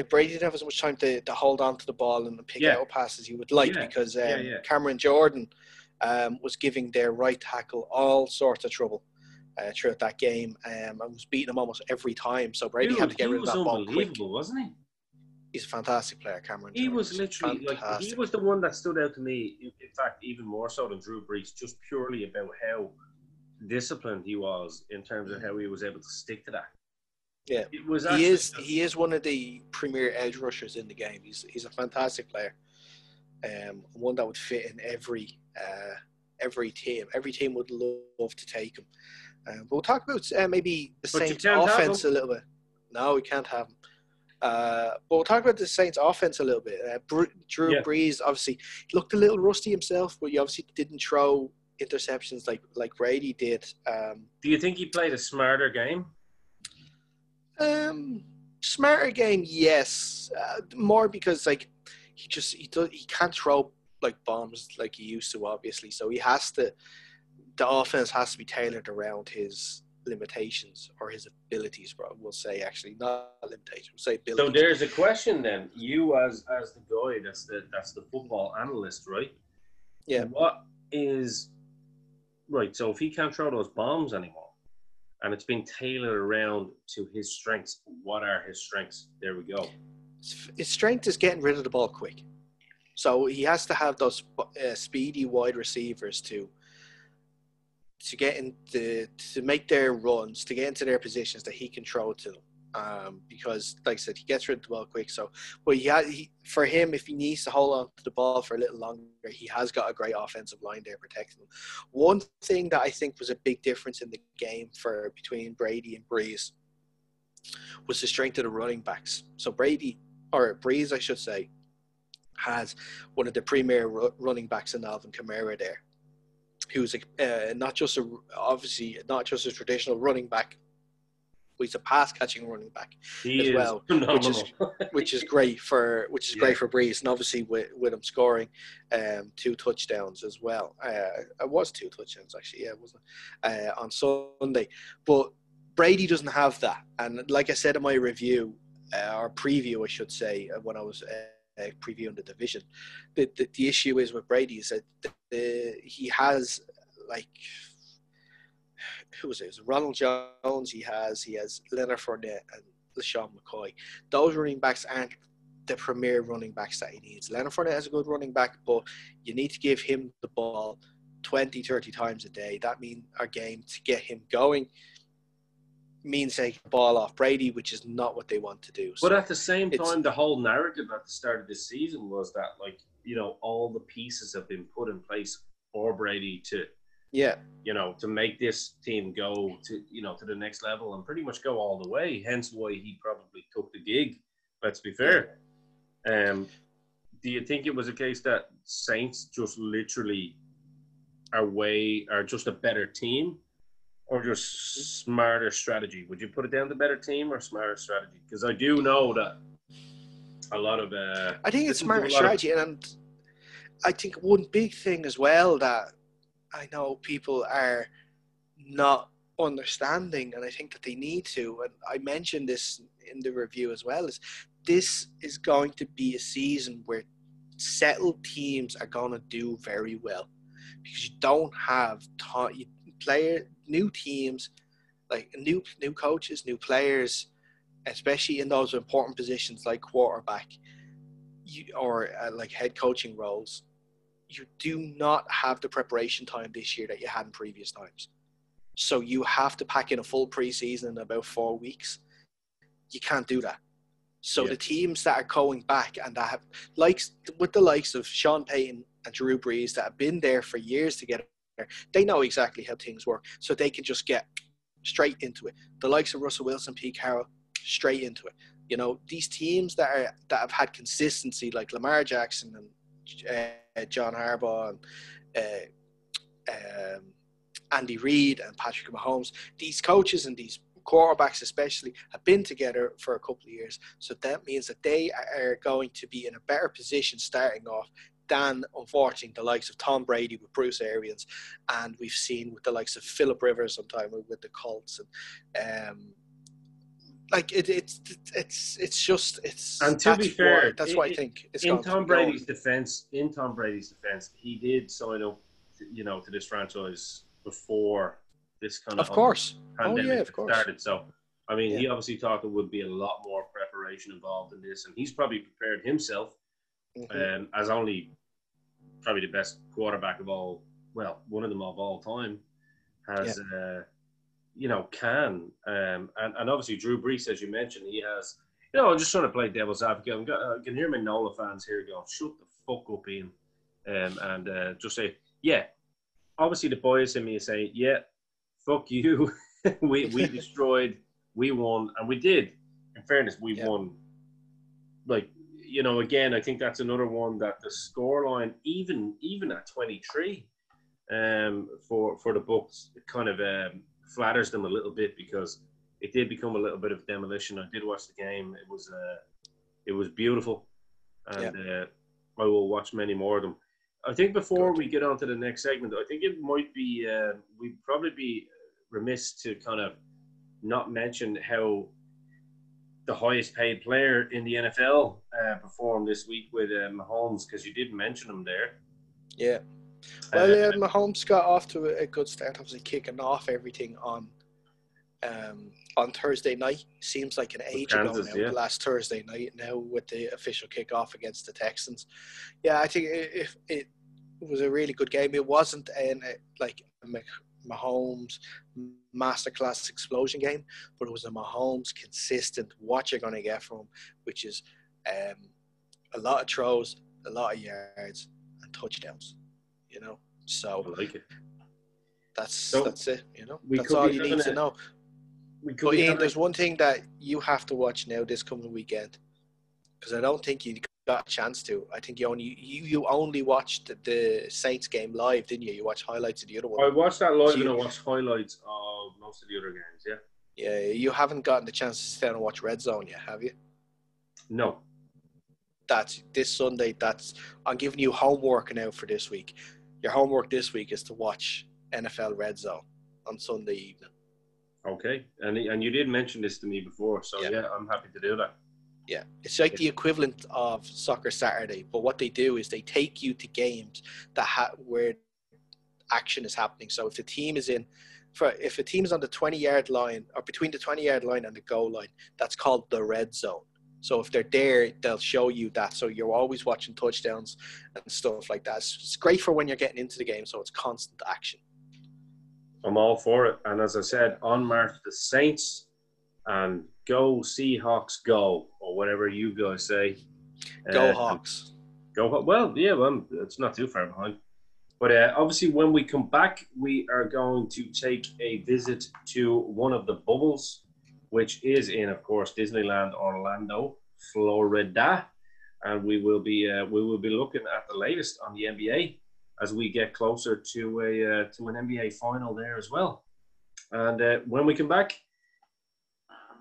Brady didn't have as much time to, to hold on to the ball and pick Yeah. out passes he would like Yeah. because um, yeah. Cameron Jordan um, was giving their right tackle all sorts of trouble uh, throughout that game um, and was beating him almost every time. So Brady had to get rid of that ball quick. unbelievable, wasn't he? He's a fantastic player, Cameron. He was literally like he was the one that stood out to me. In in fact, even more so than Drew Brees, just purely about how disciplined he was in terms of how he was able to stick to that. Yeah. it was. he is just- he is one of the premier edge rushers in the game. He's he's a fantastic player, um, one that would fit in every uh, every team. Every team would love to take him. Um, but we'll talk about uh, maybe the But Saints' offense a little bit. No, we can't have him. Uh, but we'll talk about the Saints' offense a little bit. Uh, Drew Yeah. Brees obviously looked a little rusty himself, but he obviously didn't throw interceptions like like Brady did. Um, Do you think he played a smarter game? Um, smarter game, yes. Uh, more because like he just he does he can't throw like bombs like he used to, obviously. So he has to. The offense has to be tailored around his limitations or his abilities. Bro, we'll say actually not limitations. We'll say abilities. So there's a question then. You as as the guy that's the that's the football analyst, right? Yeah. What is right? So if he can't throw those bombs anymore, and it's been tailored around to his strengths, what are his strengths? There we go. his strength is getting rid of the ball quick. So he has to have those uh, speedy wide receivers to to get into to make their runs, to get into their positions that he can throw to them. Um, because, like I said, he gets rid of the ball quick. So, but he, ha- he for him, if he needs to hold on to the ball for a little longer, he has got a great offensive line there protecting him. One thing that I think was a big difference in the game for between Brady and Brees was the strength of the running backs. So Brady or Brees, I should say, has one of the premier ru- running backs in Alvin Kamara there, who's a, uh, not just a obviously not just a traditional running back, but he's a pass catching running back, He As well, phenomenal. which is- which is great for which is Yeah. great for Brees, and obviously with, with him scoring um, two touchdowns as well. Uh, it was two touchdowns actually, yeah, wasn't? Uh, on Sunday, but Brady doesn't have that, and like I said in my review uh, or preview, I should say, uh, when I was uh, previewing the division, the, the the issue is with Brady is that the, he has like who was it? It was Ronald Jones. He has he has Leonard Fournette and LeSean McCoy. Those running backs aren't the premier running backs that he needs. Leonard Fournette is a good running back, but you need to give him the ball 20, 30 times a day. That means our game to get him going means taking the ball off Brady, which is not what they want to do. So, But at the same time, the whole narrative at the start of this season was that, like, you know, all the pieces have been put in place for Brady to, yeah, you know, to make this team go to, you know, to the next level and pretty much go all the way. Hence why he probably took the gig. Let's be fair. Um, do you think it was a case that Saints just literally are way are just a better team, or just smarter strategy? Would you put it down to better team or smarter strategy? Because I do know that a lot of. Uh, I think it's smarter lot of- strategy, and I think one big thing as well that I know people are not understanding, and I think that they need to. And I mentioned this in the review as well. Is this is going to be a season where settled teams are going to do very well because you don't have you player new teams like new new coaches, new players, especially in those important positions like quarterback you, or uh, like head coaching roles, you do not have the preparation time this year that you had in previous times. So you have to pack in a full preseason in about four weeks. You can't do that. So Yeah. the teams that are going back and that have likes with the likes of Sean Payton and Drew Brees that have been there for years to get there, they know exactly how things work. So they can just get straight into it. The likes of Russell Wilson, Pete Carroll, straight into it. You know, these teams that are that have had consistency, like Lamar Jackson and uh, John Harbaugh and uh, um, Andy Reid and Patrick Mahomes, these coaches and these quarterbacks especially have been together for a couple of years. So that means that they are going to be in a better position starting off than unfortunately the likes of Tom Brady with Bruce Arians and we've seen with the likes of Philip Rivers sometime with the Colts and um, like it, it's it's it's just it's And to that's be fair, what, that's what I think it's in Tom be going. Brady's defense, in Tom Brady's defense, he did sign up, to, you know, to this franchise before this kind of of course oh pandemic yeah of course started. So, I mean, he obviously thought there would be a lot more preparation involved in this, and he's probably prepared himself Mhm. um, as only probably the best quarterback of all, well, one of them of all time, has, uh, you know, can. Um, and, and obviously, Drew Brees, as you mentioned, he has, you know, I'm just trying to play devil's advocate. I'm got, I can hear my Nola fans here going, shut the fuck up, Ian. Um, and uh, just say, yeah, obviously, the boys in me saying, yeah, fuck you. we, we destroyed, we won, and we did. In fairness, we Yeah. won. Like, you know, again, I think that's another one that the scoreline, even even at 23, um, for for the Bucs, it kind of um, flatters them a little bit because it did become a little bit of demolition. I did watch the game; it was uh, it was beautiful, and uh, I will watch many more of them. I think before Good. we get on to the next segment, I think it might be uh, we'd probably be remiss to kind of not mention how the highest paid player in the NFL uh, performed this week with uh, Mahomes because you did mention him there. Yeah. Well, Uh, uh, Mahomes got off to a, good start, obviously kicking off everything on um, on Thursday night. Seems like an age Kansas, ago now, yeah. last Thursday night now with the official kickoff against the Texans. Yeah, I think it, it, it was a really good game. It wasn't an, uh, like Mahomes masterclass explosion game, but it was a Mahomes consistent what you're going to get from him, which is um, a lot of throws, a lot of yards, and touchdowns. You know, so I like it. that's So, that's it. You know, that's all you need having to know. But Ian, there's one thing that you have to watch now this coming weekend, because I don't think you got a chance to. I think you only you, you only watched the Saints game live, didn't you? You watched highlights of the other one. I watched that live So and you- I watched highlights of most of the other games. Yeah. Yeah, you haven't gotten the chance to sit down and watch Red Zone yet, have you? No. That's this Sunday. That's I'm giving you homework now for this week. Your homework this week is to watch NFL Red Zone on Sunday evening. Okay. And and you did mention this to me before, so Yeah. yeah, I'm happy to do that. Yeah, it's like the equivalent of Soccer Saturday, but what they do is they take you to games that ha- where action is happening. So if the team is in, for if a team is on the twenty yard line or between the twenty yard line and the goal line, that's called the red zone. So if they're there, they'll show you that. So you're always watching touchdowns and stuff like that. It's great for when you're getting into the game, so it's constant action. I'm all for it. And as I said, on March the Saints and go Seahawks go or whatever you guys say. Go Uh, Hawks! Go well, yeah, well, it's not too far behind. But uh, obviously, when we come back, we are going to take a visit to one of the bubbles, which is in, of course, Disneyland Orlando, Florida, and we will be uh, we will be looking at the latest on the NBA as we get closer to a uh, to an NBA final there as well. And uh, when we come back,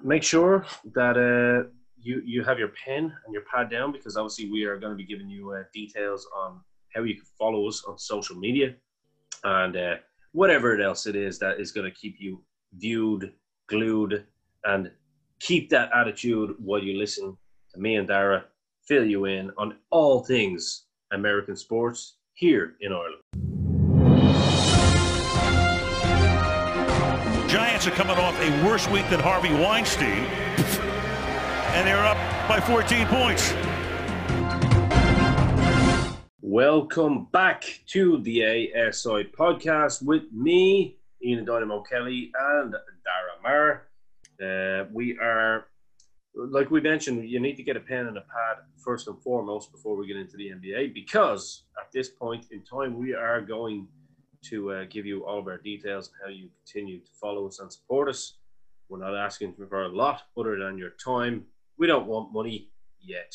make sure that uh, you you have your pen and your pad down because obviously we are going to be giving you uh, details on how you can follow us on social media and uh, whatever else it is that is going to keep you viewed, glued, and keep that attitude while you listen to me and Dara fill you in on all things American sports here in Ireland. Giants are coming off a worse week than Harvey Weinstein, and they're up by 14 points. Welcome back to the ASI podcast with me, Ian Dynamo Kelly, and Dara Maher. Uh, we are, like we mentioned, you need to get a pen and a pad first and foremost before we get into the NBA because at this point in time, we are going to uh, give you all of our details and how you continue to follow us and support us. We're not asking for a lot other than your time. We don't want money yet.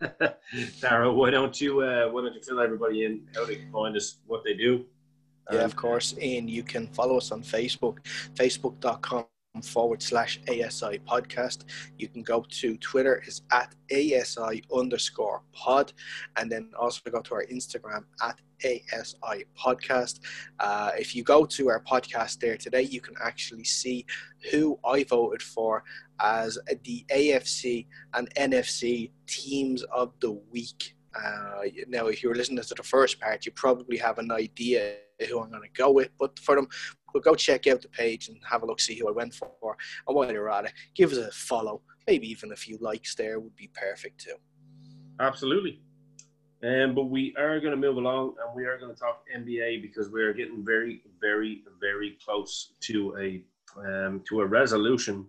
Dara, why don't you uh, why don't you fill everybody in how they can find us, what they do? Yeah, of course. And you can follow us on Facebook, facebook.com forward slash ASI podcast. You can go to Twitter is at ASI underscore pod. And then also go to our Instagram at ASI podcast. Uh, if you go to our podcast there today, you can actually see who I voted for as the AFC and NFC teams of the week. Uh, now, if you were listening to the first part, you probably have an idea who I'm going to go with. But for them, go check out the page and have a look, see who I went for. And while you're at it, give us a follow. Maybe even a few likes there would be perfect too. Absolutely. Um, but we are going to move along and we are going to talk NBA because we are getting very, very, very close to a um, to a resolution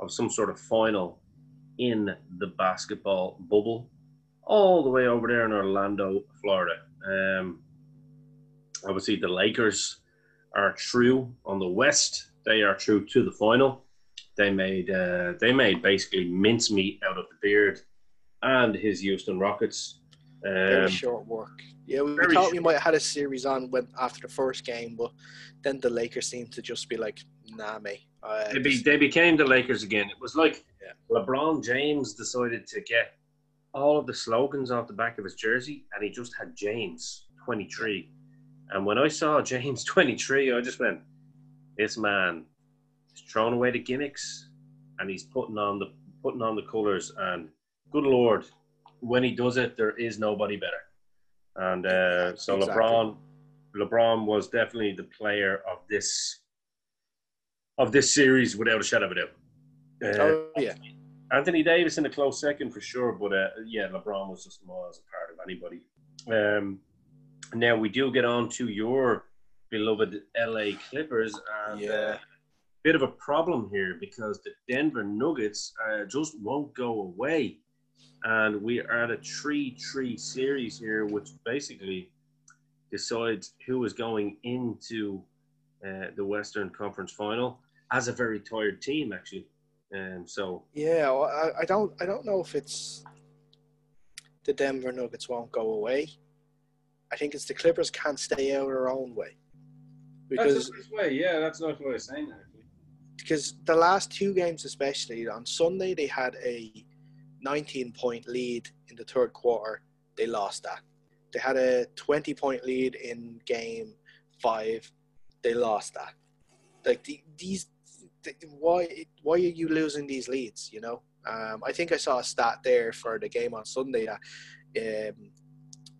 of some sort of final in the basketball bubble, all the way over there in Orlando, Florida. Um, obviously, the Lakers are true on the West. They are true to the final. They made uh, they made basically mincemeat out of the beard and his Houston Rockets. Um, very short work. Yeah, we, we thought we might have had a series on when after the first game, but then the Lakers seemed to just be like, "Nah, mate." Uh, they, be, they became the Lakers again. It was like yeah. LeBron James decided to get all of the slogans off the back of his jersey, and he just had James twenty three. And when I saw James 23, I just went, this man is throwing away the gimmicks and he's putting on the putting on the colours. And good lord, when he does it, there is nobody better. And uh, so exactly. LeBron, LeBron was definitely the player of this of this series without a shadow of a doubt. Uh, oh yeah. Anthony Davis in a close second for sure, but uh, yeah, LeBron was just miles apart of anybody. Um, now we do get on to your beloved LA Clippers, and yeah. uh, bit of a problem here because the Denver Nuggets uh, just won't go away, and we are at a three-three series here, which basically decides who is going into uh, the Western Conference Final as a very tired team, actually. Um, so yeah, well, I, I don't I don't know if it's the Denver Nuggets won't go away. I think it's the Clippers can't stay out of their own way. Because that's way. Yeah, that's not what I was saying. Actually. Because the last two games, especially on Sunday, they had a 19 point lead in the third quarter. They lost that. They had a 20 point lead in game five. They lost that. Like the, these, the, why why are you losing these leads? You know, um, I think I saw a stat there for the game on Sunday that um,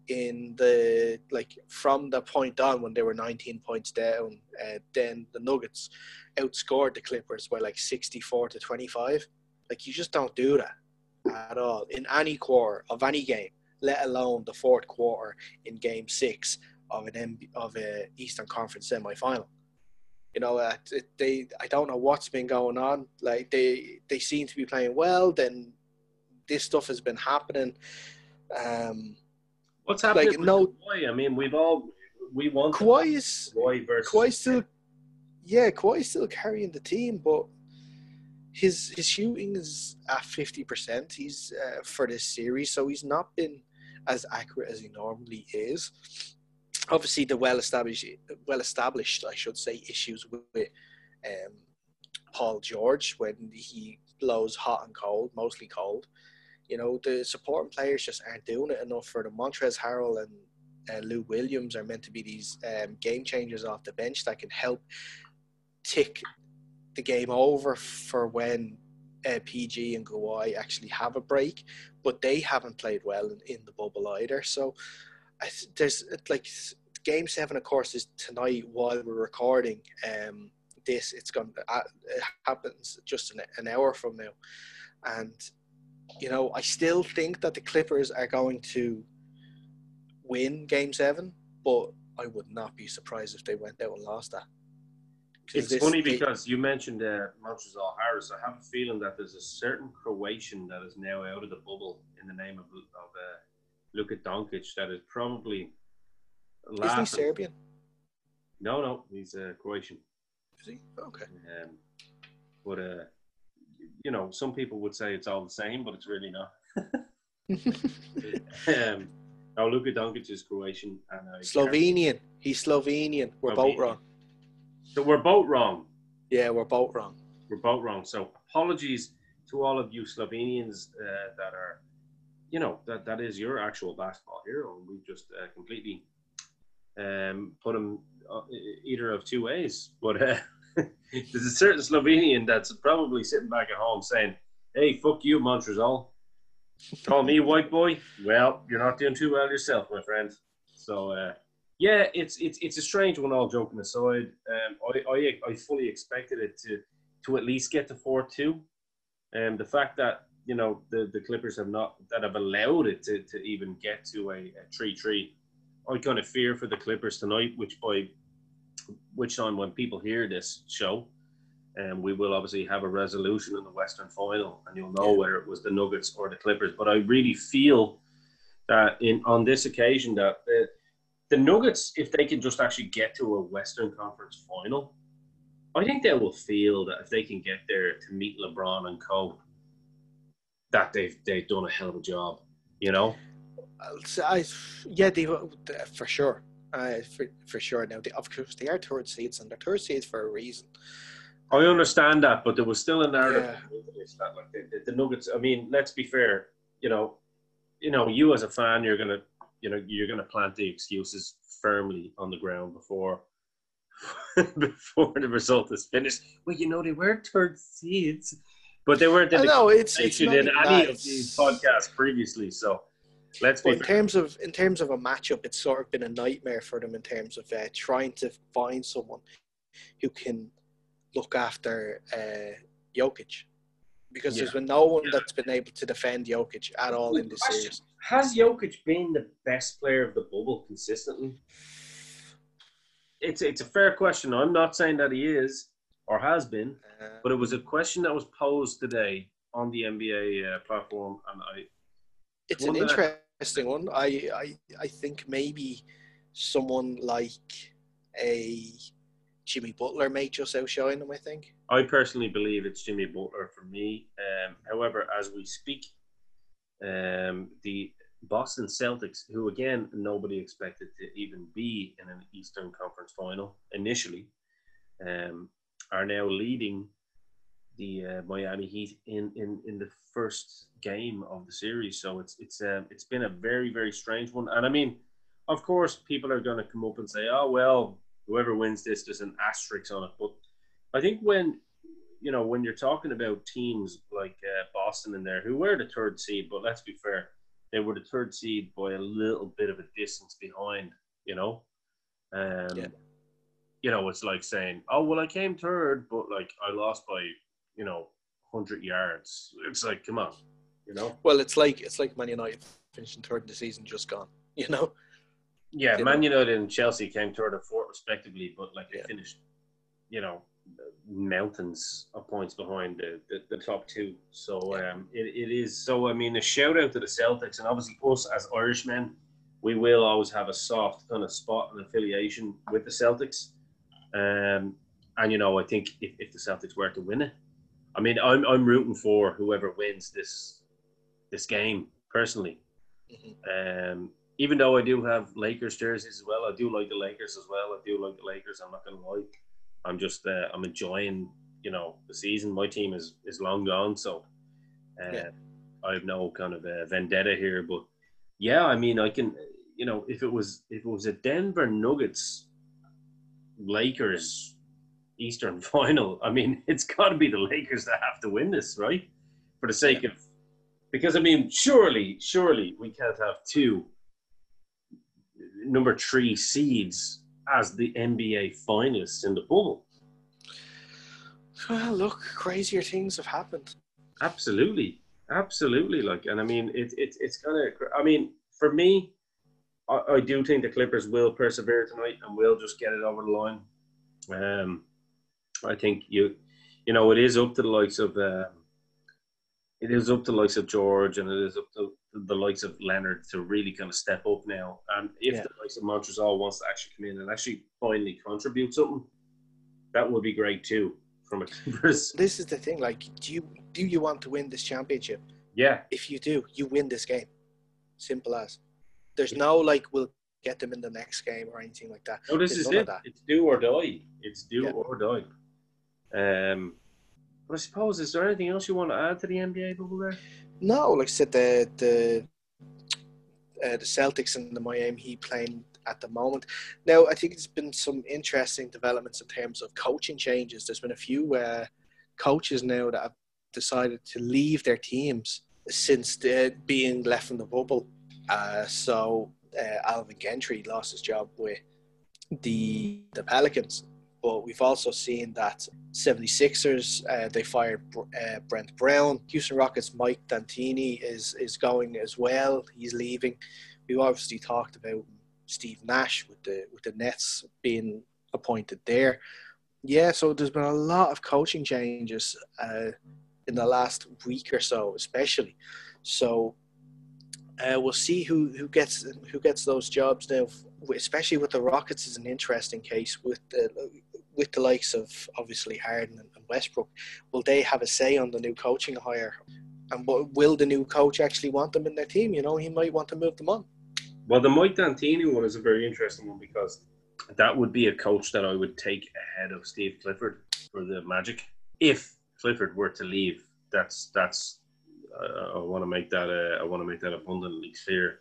in the like from the point on when they were 19 points down uh, then the nuggets outscored the clippers by like 64 to 25 like you just don't do that at all in any quarter of any game let alone the fourth quarter in game six of an MB, of a eastern conference semi-final. You know uh, they i don't know what's been going on. Like they they seem to be playing well then this stuff has been happening. Um What's happening like, no, Kawhi? I mean, we've all we want Kawhi is Kawhi versus Kawhi still, yeah, Kawhi still carrying the team, but his his shooting is at fifty percent. He's uh, for this series, so he's not been as accurate as he normally is. Obviously, the well established, well established, I should say, issues with um, Paul George when he blows hot and cold, mostly cold. You know, the supporting players just aren't doing it enough for them. Montrezl Harrell and uh, Lou Williams are meant to be these um, game changers off the bench that can help tick the game over for when uh, PG and Kawhi actually have a break, but they haven't played well in, in the bubble either. So I, there's like game seven, of course, is tonight while we're recording. Um, this it's going to uh, it happens just an, an hour from now, and you know I still think that the Clippers are going to win Game Seven, but I would not be surprised if they went out and lost that. It's this, funny because you mentioned uh, Montrezl Harris. I have a feeling that there's a certain Croatian that is now out of the bubble in the name of, of uh, Luka Doncic that is probably laughing. Isn't he Serbian? No, no, he's uh, Croatian. Is he? Okay. Um, but uh, you know, some people would say it's all the same, but it's really not. um, now Luka Doncic is Croatian and uh, Slovenian. He's Slovenian. We're Slovenian. both wrong. So we're both wrong. Yeah, we're both wrong. We're both wrong. So apologies to all of you Slovenians uh, that are, you know, that, that is your actual basketball hero, and we've just uh, completely um, put him uh, either of two ways. But uh, there's a certain Slovenian that's probably sitting back at home saying, "Hey, fuck you, Montrezl. Call me white boy. Well, you're not doing too well yourself, my friend." So uh, yeah, it's it's it's a strange one. All joking aside, um, I, I I fully expected it to to at least get to four two, and um, the fact that you know the the Clippers have not that have allowed it to to even get to a, a three three. I kind of fear for the Clippers tonight, which by which time when people hear this show, and um, we will obviously have a resolution in the Western Final, and you'll know whether it was the Nuggets or the Clippers. But I really feel that in on this occasion that the, the Nuggets, if they can just actually get to a Western Conference final, I think they will feel that if they can get there to meet LeBron and Co, that they've they've done a hell of a job. You know. I, yeah, they for sure. Uh, for, for sure. Now, they, of course, they are third seeds, and they're third seeds for a reason. I understand that, but there was still a narrative yeah. that, like the, the, the, Nuggets. I mean, let's be fair. You know, you know, you as a fan, you're gonna you know you're going to plant the excuses firmly on the ground before before the result is finished. Well, you know they were third seeds, but they weren't. No, it's, it's not in any that. of these podcasts previously. So let's be in terms of in terms of a matchup, it's sort of been a nightmare for them in terms of uh, trying to find someone who can look after uh, Jokic because yeah. there's been no one yeah. that's been able to defend Jokic at all in this series has Jokic been the best player of the bubble consistently? It's it's a fair question. I'm not saying that he is or has been, but it was a question that was posed today on the NBA uh, platform, and I. It's an interesting one. I, I I think maybe someone like a Jimmy Butler may just outshine him. I think. I personally believe it's Jimmy Butler for me. Um, however, as we speak, um, the Boston Celtics, who again nobody expected to even be in an Eastern Conference final initially, um, are now leading the uh, Miami Heat in, in, in the first game of the series. So it's it's um, it's been a very very strange one. And I mean, of course, people are going to come up and say, "Oh well, whoever wins this, there's an asterisk on it." But I think when you know, when you're talking about teams like uh, Boston in there, who were the third seed, but let's be fair, they were the third seed by a little bit of a distance behind, you know. Um, yeah. You know, it's like saying, "Oh, well, I came third, but like I lost by, you know, hundred yards." It's like, come on, you know. Well, it's like it's like Man United finishing third in the season, just gone, you know. Yeah, you Man know? United and Chelsea came third and fourth respectively, but like they yeah. finished, you know, mountains of points behind the, the, the top two. So um, it, it is. So I mean, a shout out to the Celtics and obviously us as Irishmen, we will always have a soft kind of spot and affiliation with the Celtics. Um, and you know, I think if, if the Celtics were to win it, I mean, I'm I'm rooting for whoever wins this this game personally. Mm-hmm. Um, even though I do have Lakers jerseys as well, I do like the Lakers as well. I do like the Lakers. I'm not gonna lie. I'm just uh, I'm enjoying you know the season. My team is is long gone, so uh, Yeah. I have no kind of a vendetta here. But yeah, I mean, I can you know if it was if it was a Denver Nuggets Lakers Eastern Final, I mean, it's got to be the Lakers that have to win this, right? For the sake of because I mean, surely, surely we can't have two number three seeds as the NBA finalists in the bubble. Well, look, crazier things have happened. Absolutely, absolutely. Like, and I mean, it, it it's kind of. I mean, for me, I, I do think the Clippers will persevere tonight and will just get it over the line. Um, I think you, you know, it is up to the likes of. Um, it is up to the likes of George and it is up to the likes of Leonard to really kind of step up now. And if Yeah. the likes of Montrezl wants to actually come in and actually finally contribute something, that would be great too from a. This is the thing. Like, do you do you want to win this championship? Yeah, If you do, you win this game. Simple as. There's no like we'll get them in the next game or anything like that. No, this There's is it. It's do or die. It's do Yeah. or die. Um, but I suppose is there anything else you want to add to the NBA bubble there? No, like I said, the the uh, the Celtics and the Miami Heat playing at the moment. Now, I think there's been some interesting developments in terms of coaching changes. There's been a few uh, coaches now that have decided to leave their teams since being left in the bubble. Uh, so uh, Alvin Gentry lost his job with the the Pelicans. But we've also seen that 76ers, uh, they fired uh, Brett Brown. Houston Rockets, Mike D'Antoni is, is going as well. He's leaving. We've obviously talked about Steve Nash with the with the Nets being appointed there. Yeah, so there's been a lot of coaching changes uh, in the last week or so, especially. So uh, we'll see who, who gets who gets those jobs now. Especially with the Rockets, is an interesting case with the with the likes of obviously Harden and Westbrook. Will they have a say on the new coaching hire? And what, will the new coach actually want them in their team? You know, he might want to move them on. Well, the Mike D'Antoni one is a very interesting one because that would be a coach that I would take ahead of Steve Clifford for the Magic. If Clifford were to leave, that's that's. Uh, I want to make that. Uh, I want to make that abundantly clear.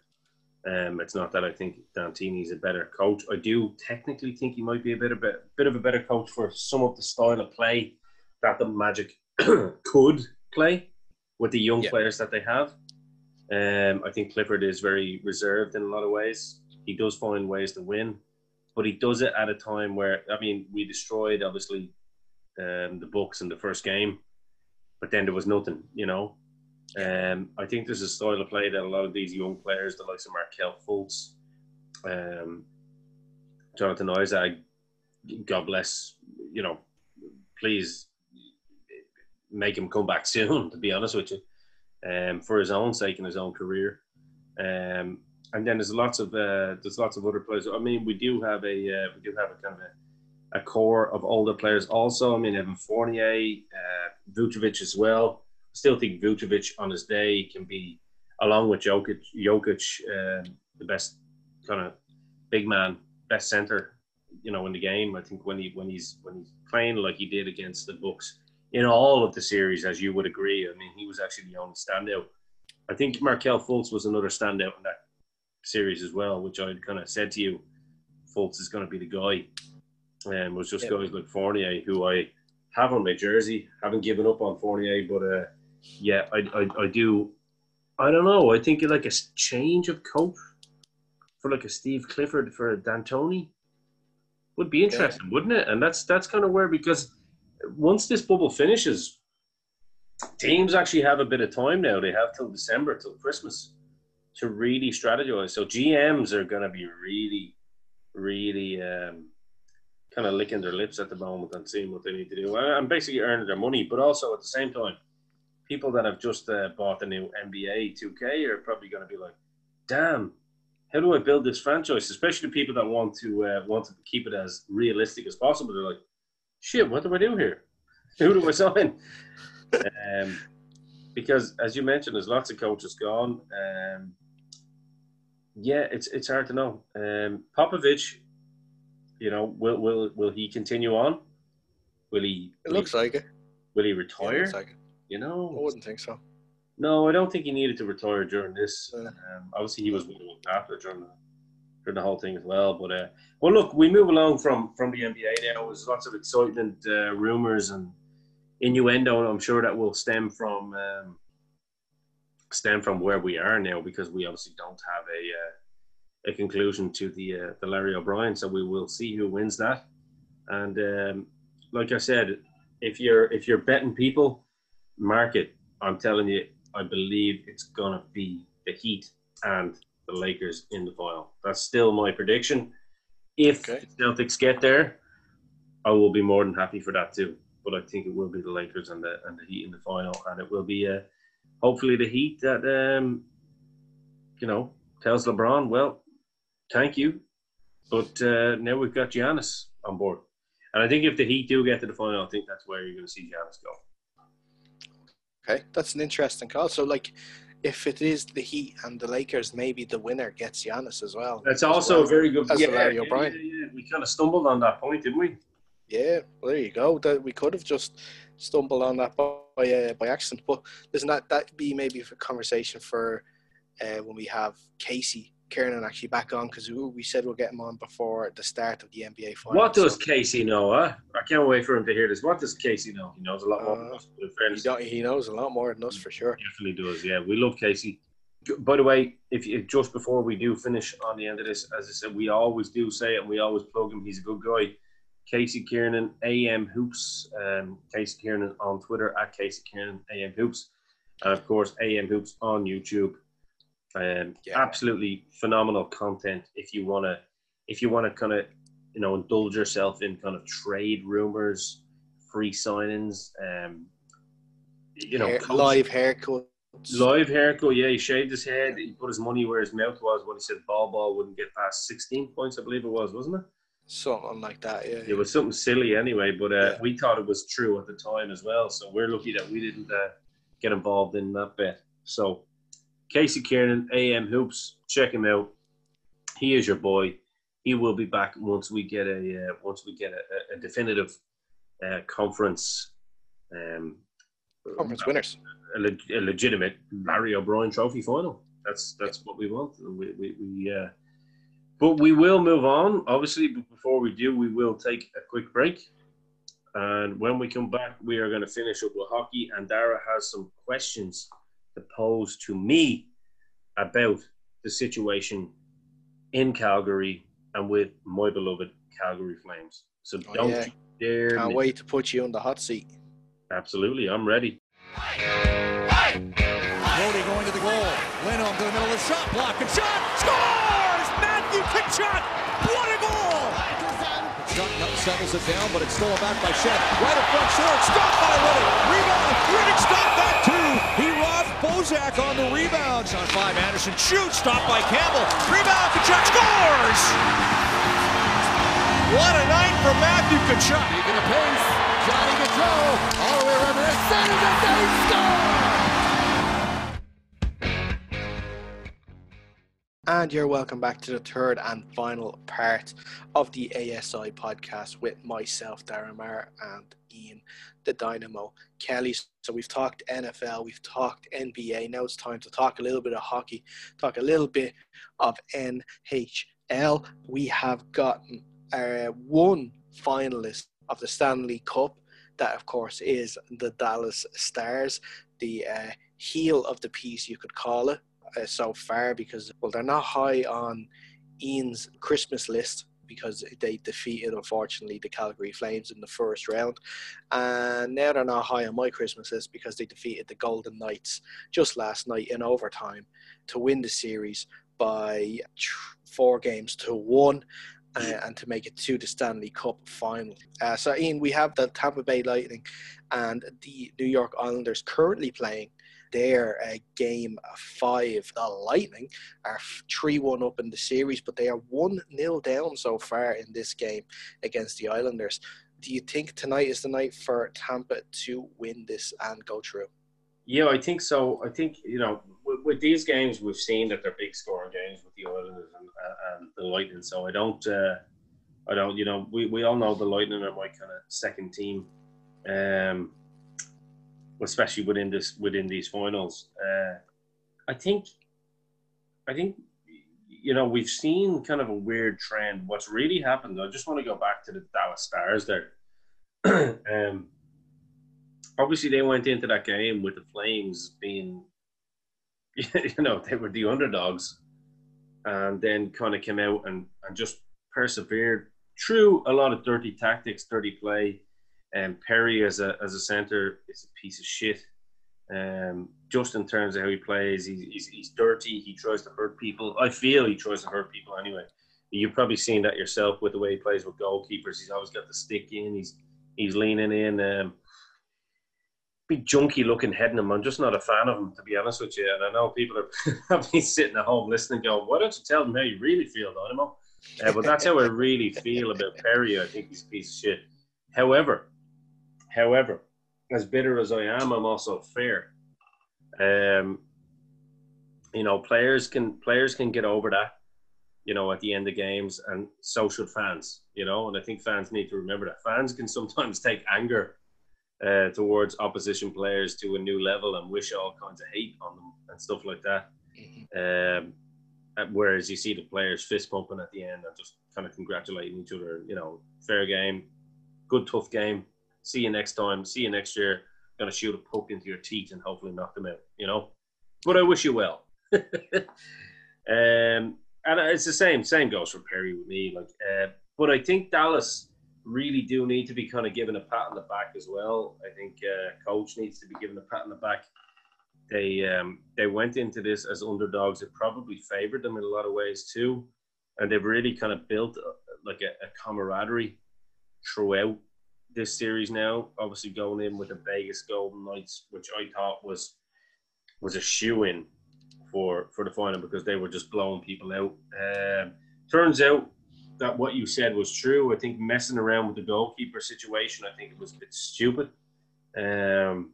Um, it's not that I think D'Antoni is a better coach. I do technically think he might be a bit of a bit of a better coach for some of the style of play that the Magic could play with the young Yeah. players that they have. Um, I think Clifford is very reserved in a lot of ways. He does find ways to win, but he does it at a time where I mean, we destroyed obviously um, the Bucks in the first game, but then there was nothing, you know. Um, I think there's a style of play that a lot of these young players, the likes of Markelle Fultz, um, Jonathan Isaac, God bless, you know, please make him come back soon. To be honest with you, um, for his own sake and his own career. Um, and then there's lots of uh, there's lots of other players. I mean, we do have a uh, we do have a kind of a, a core of older players also. I mean, Evan Fournier, uh, Vucevic as well. Still think Vucevic on his day can be, along with Jokic, Jokic um, the best kind of big man, best center, you know, in the game. I think when he when he's when he's playing like he did against the Bucks in all of the series, as you would agree. I mean, he was actually the only standout. I think Markelle Fultz was another standout in that series as well, which I kind of said to you, Fultz is going to be the guy. And um, was just Yeah. guys like Fournier, who I have on my jersey. Haven't given up on Fournier, but uh, yeah, I, I, I do. I don't know. I think like a change of coach for like a Steve Clifford for a D'Antoni would be interesting, wouldn't it? And that's that's kind of where because once this bubble finishes, teams actually have a bit of time now. They have till December, till Christmas, to really strategize. So GMs are going to be really, really um, kind of licking their lips at the moment and seeing what they need to do, and basically earning their money. But also at the same time, people that have just uh, bought the new NBA 2K are probably going to be like, "Damn." How do I build this franchise? Especially people that want to uh, want to keep it as realistic as possible. They're like, "Shit, what do I do here? Who do I sign?" um, because as you mentioned, there's lots of coaches gone. Um, yeah, it's it's hard to know. Um, Popovich, you know, will will will he continue on? Will he? It looks he, like it. Will he Yeah, it retire? looks like know, I wouldn't think so. no, I don't think he needed to retire during this. Yeah. Um, obviously, he was the after during the, during the whole thing as well. But uh, well, look, we move along from from the NBA now. There's lots of excitement, uh, rumors, and innuendo. I'm sure that will stem from um, stem from where we are now because we obviously don't have a uh, a conclusion to the uh, the Larry O'Brien. So we will see who wins that. And um, like I said, if you're if you're betting people, market. I'm telling you, I believe it's gonna be the Heat and the Lakers in the final. That's still my prediction. If Okay. the Celtics get there, I will be more than happy for that too. But I think it will be the Lakers and the and the Heat in the final, and it will be uh, hopefully the Heat that um, you know tells LeBron, well, thank you, but uh, now we've got Giannis on board, and I think if the Heat do get to the final, I think that's where you're going to see Giannis go. Okay, that's an interesting call. So, like, if it is the Heat and the Lakers, maybe the winner gets Giannis as well. That's also well. a very good. As yeah, Larry yeah, O'Brien. yeah, yeah. We kind of stumbled on that point, didn't we? Yeah, well, there you go. That we could have just stumbled on that by uh, by accident. But doesn't that that be maybe a conversation for uh, when we have Casey Kiernan actually back on because we, said we'll get him on before the start of the NBA final. What does So, Casey know? Huh? I can't wait for him to hear this. What does Casey know? He knows a lot more than Uh, us. But in he, he knows a lot more than us for sure. definitely does. Yeah, we love Casey. By the way, if you, just before we do finish on the end of this, as I said, we always do say it and we always plug him. He's a good guy. Casey Kiernan, AM Hoops. Um, Casey Kiernan on Twitter at Casey Kiernan, AM Hoops. And of course, AM Hoops on YouTube. Um, Yeah. Absolutely phenomenal content if you want to, if you want to kind of, you know, indulge yourself in kind of trade rumors, free signings, um, you know, Hair- coach- live haircuts. Live haircut, yeah. He shaved his head. He put his money where his mouth was when he said ball ball wouldn't get past 16 points, I believe it was, wasn't it? Something like that, yeah. It was something silly anyway, but uh, Yeah. we thought it was true at the time as well. So we're lucky that we didn't uh, get involved in that bet. So Casey Kiernan, AM Hoops, check him out. He is your boy. He will be back once we get a uh, once we get a, a- definitive uh, conference um, Conference winners. a, leg- a legitimate Larry O'Brien Trophy final. That's that's what we want. We, we, we uh, but we will move on. Obviously, but before we do, we will take a quick break. And when we come back, we are going to finish up with hockey. And Dara has some questions to pose to me about the situation in Calgary and with my beloved Calgary Flames. So Oh, don't yeah. you dare. Can't miss- wait to put you on the hot seat. Absolutely, I'm ready. Brodie going to the goal. Lindholm to the middle of the shot block and shot scores! Matthew Tkachuk! What a goal! Tkachuk settles it down, but it's stolen back by Shed. Right in front, short, stopped by Rittich. Rebound, Rittich stopped that too. Bozak on the rebound. Shot five, Anderson shoots, stopped by Campbell. Rebound, Tkachuk scores! What a night for Matthew Tkachuk. Speaking of pace, Johnny Gaudreau all the way around the net, centers it, then he And you're welcome back to the third and final part of the ASI podcast with myself, Darren Maher, and Ian, the Dynamo Kelly. So we've talked NFL, we've talked NBA. Now it's time to talk a little bit of hockey, talk a little bit of NHL. We have gotten uh, one finalist of the Stanley Cup. That, of course, is the Dallas Stars, the uh, heel of the piece, you could call it uh, so far because well they're not high on Ian's Christmas list because they defeated unfortunately the Calgary Flames in the first round and now they're not high on my Christmas list because they defeated the Golden Knights just last night in overtime to win the series by four games to one uh, and to make it to the Stanley Cup final. Uh, so, Ian, we have the Tampa Bay Lightning and the New York Islanders currently playing their uh, game five. The Lightning are 3 1 up in the series, but they are 1 0 down so far in this game against the Islanders. Do you think tonight is the night for Tampa to win this and go through? Yeah, I think so. I think you know with, with these games we've seen that they're big scoring games with the Islanders and, uh, and the Lightning. So I don't, uh, I don't, you know, we, we all know the Lightning are my kind of second team um, especially within this within these finals. Uh, I think, I think, you know, we've seen kind of a weird trend. What's really happened? I just want to go back to the Dallas Stars there. um, obviously, they went into that game with the Flames being, you know, they were the underdogs, and then kind of came out and and just persevered through a lot of dirty tactics, dirty play. And Perry as a as a center is a piece of shit. Um, just in terms of how he plays, he's, he's, he's dirty. He tries to hurt people. I feel he tries to hurt people anyway. You've probably seen that yourself with the way he plays with goalkeepers. He's always got the stick in. He's he's leaning in. Um, big junky looking heading him. I'm just not a fan of him, to be honest with you. And I know people are probably sitting at home listening, going, "Why don't you tell them how you really feel, Dynamo?" Uh, but that's how I really feel about Perry. I think he's a piece of shit. However, however, as bitter as I am, I'm also fair. Um, you know, players can players can get over that. You know, at the end of games, and so should fans. You know, and I think fans need to remember that fans can sometimes take anger uh, towards opposition players to a new level and wish all kinds of hate on them and stuff like that. Um, whereas you see the players fist pumping at the end and just kind of congratulating each other. You know, fair game, good tough game. See you next time. See you next year. Gonna shoot a poke into your teeth and hopefully knock them out. You know, but I wish you well. um, and it's the same. Same goes for Perry with me. Like, uh, but I think Dallas really do need to be kind of given a pat on the back as well. I think uh, coach needs to be given a pat on the back. They um, they went into this as underdogs. It probably favored them in a lot of ways too, and they've really kind of built a, like a, a camaraderie throughout this series now. Obviously, going in with the Vegas Golden Knights, which I thought was was a shoe in for for the final because they were just blowing people out. Um, turns out that what you said was true. I think messing around with the goalkeeper situation, I think it was a bit stupid. Um,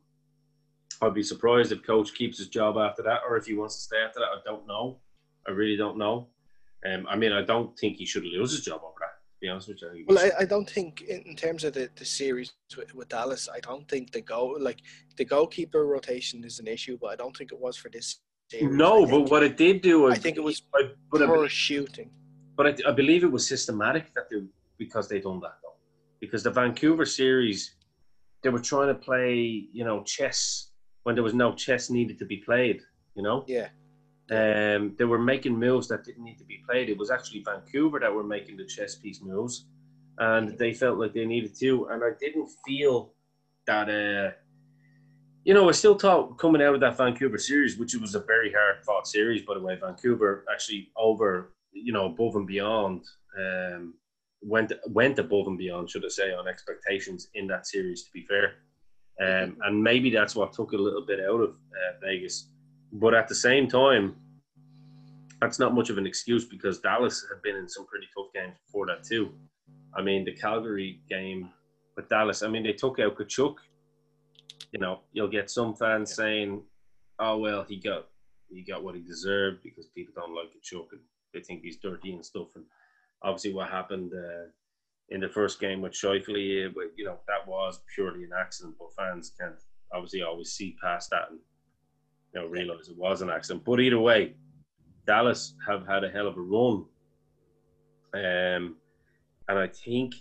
I'd be surprised if coach keeps his job after that, or if he wants to stay after that. I don't know. I really don't know. Um, I mean, I don't think he should lose his job over be honest with you. Well, I, I don't think in, in terms of the, the series with, with Dallas, I don't think the goal like the goalkeeper rotation is an issue, but I don't think it was for this series. No, I but think- what it did do, was I think it was I, but I, poor shooting. But I, I believe it was systematic that they because they done that though. Because the Vancouver series, they were trying to play, you know, chess when there was no chess needed to be played. You know, Yeah, um, they were making moves that didn't need to be played. It was actually Vancouver that were making the chess piece moves, and they felt like they needed to. And I didn't feel that. Uh, you know, I still thought coming out of that Vancouver series, which was a very hard fought series, by the way, Vancouver actually over, you know, above and beyond, um, went went above and beyond, should I say, on expectations in that series. To be fair, um, and maybe that's what took a little bit out of uh, Vegas. But at the same time, that's not much of an excuse because Dallas had been in some pretty tough games before that too. I mean, the Calgary game with Dallas. I mean, they took out Tkachuk. You know, you'll get some fans saying, "Oh well, he got he got what he deserved because people don't like Tkachuk and they think he's dirty and stuff." And obviously, what happened uh, in the first game with Scheifele, uh, you know, that was purely an accident. But fans can't obviously always see past that and you know realize it was an accident. But either way, Dallas have had a hell of a run. Um, and I think,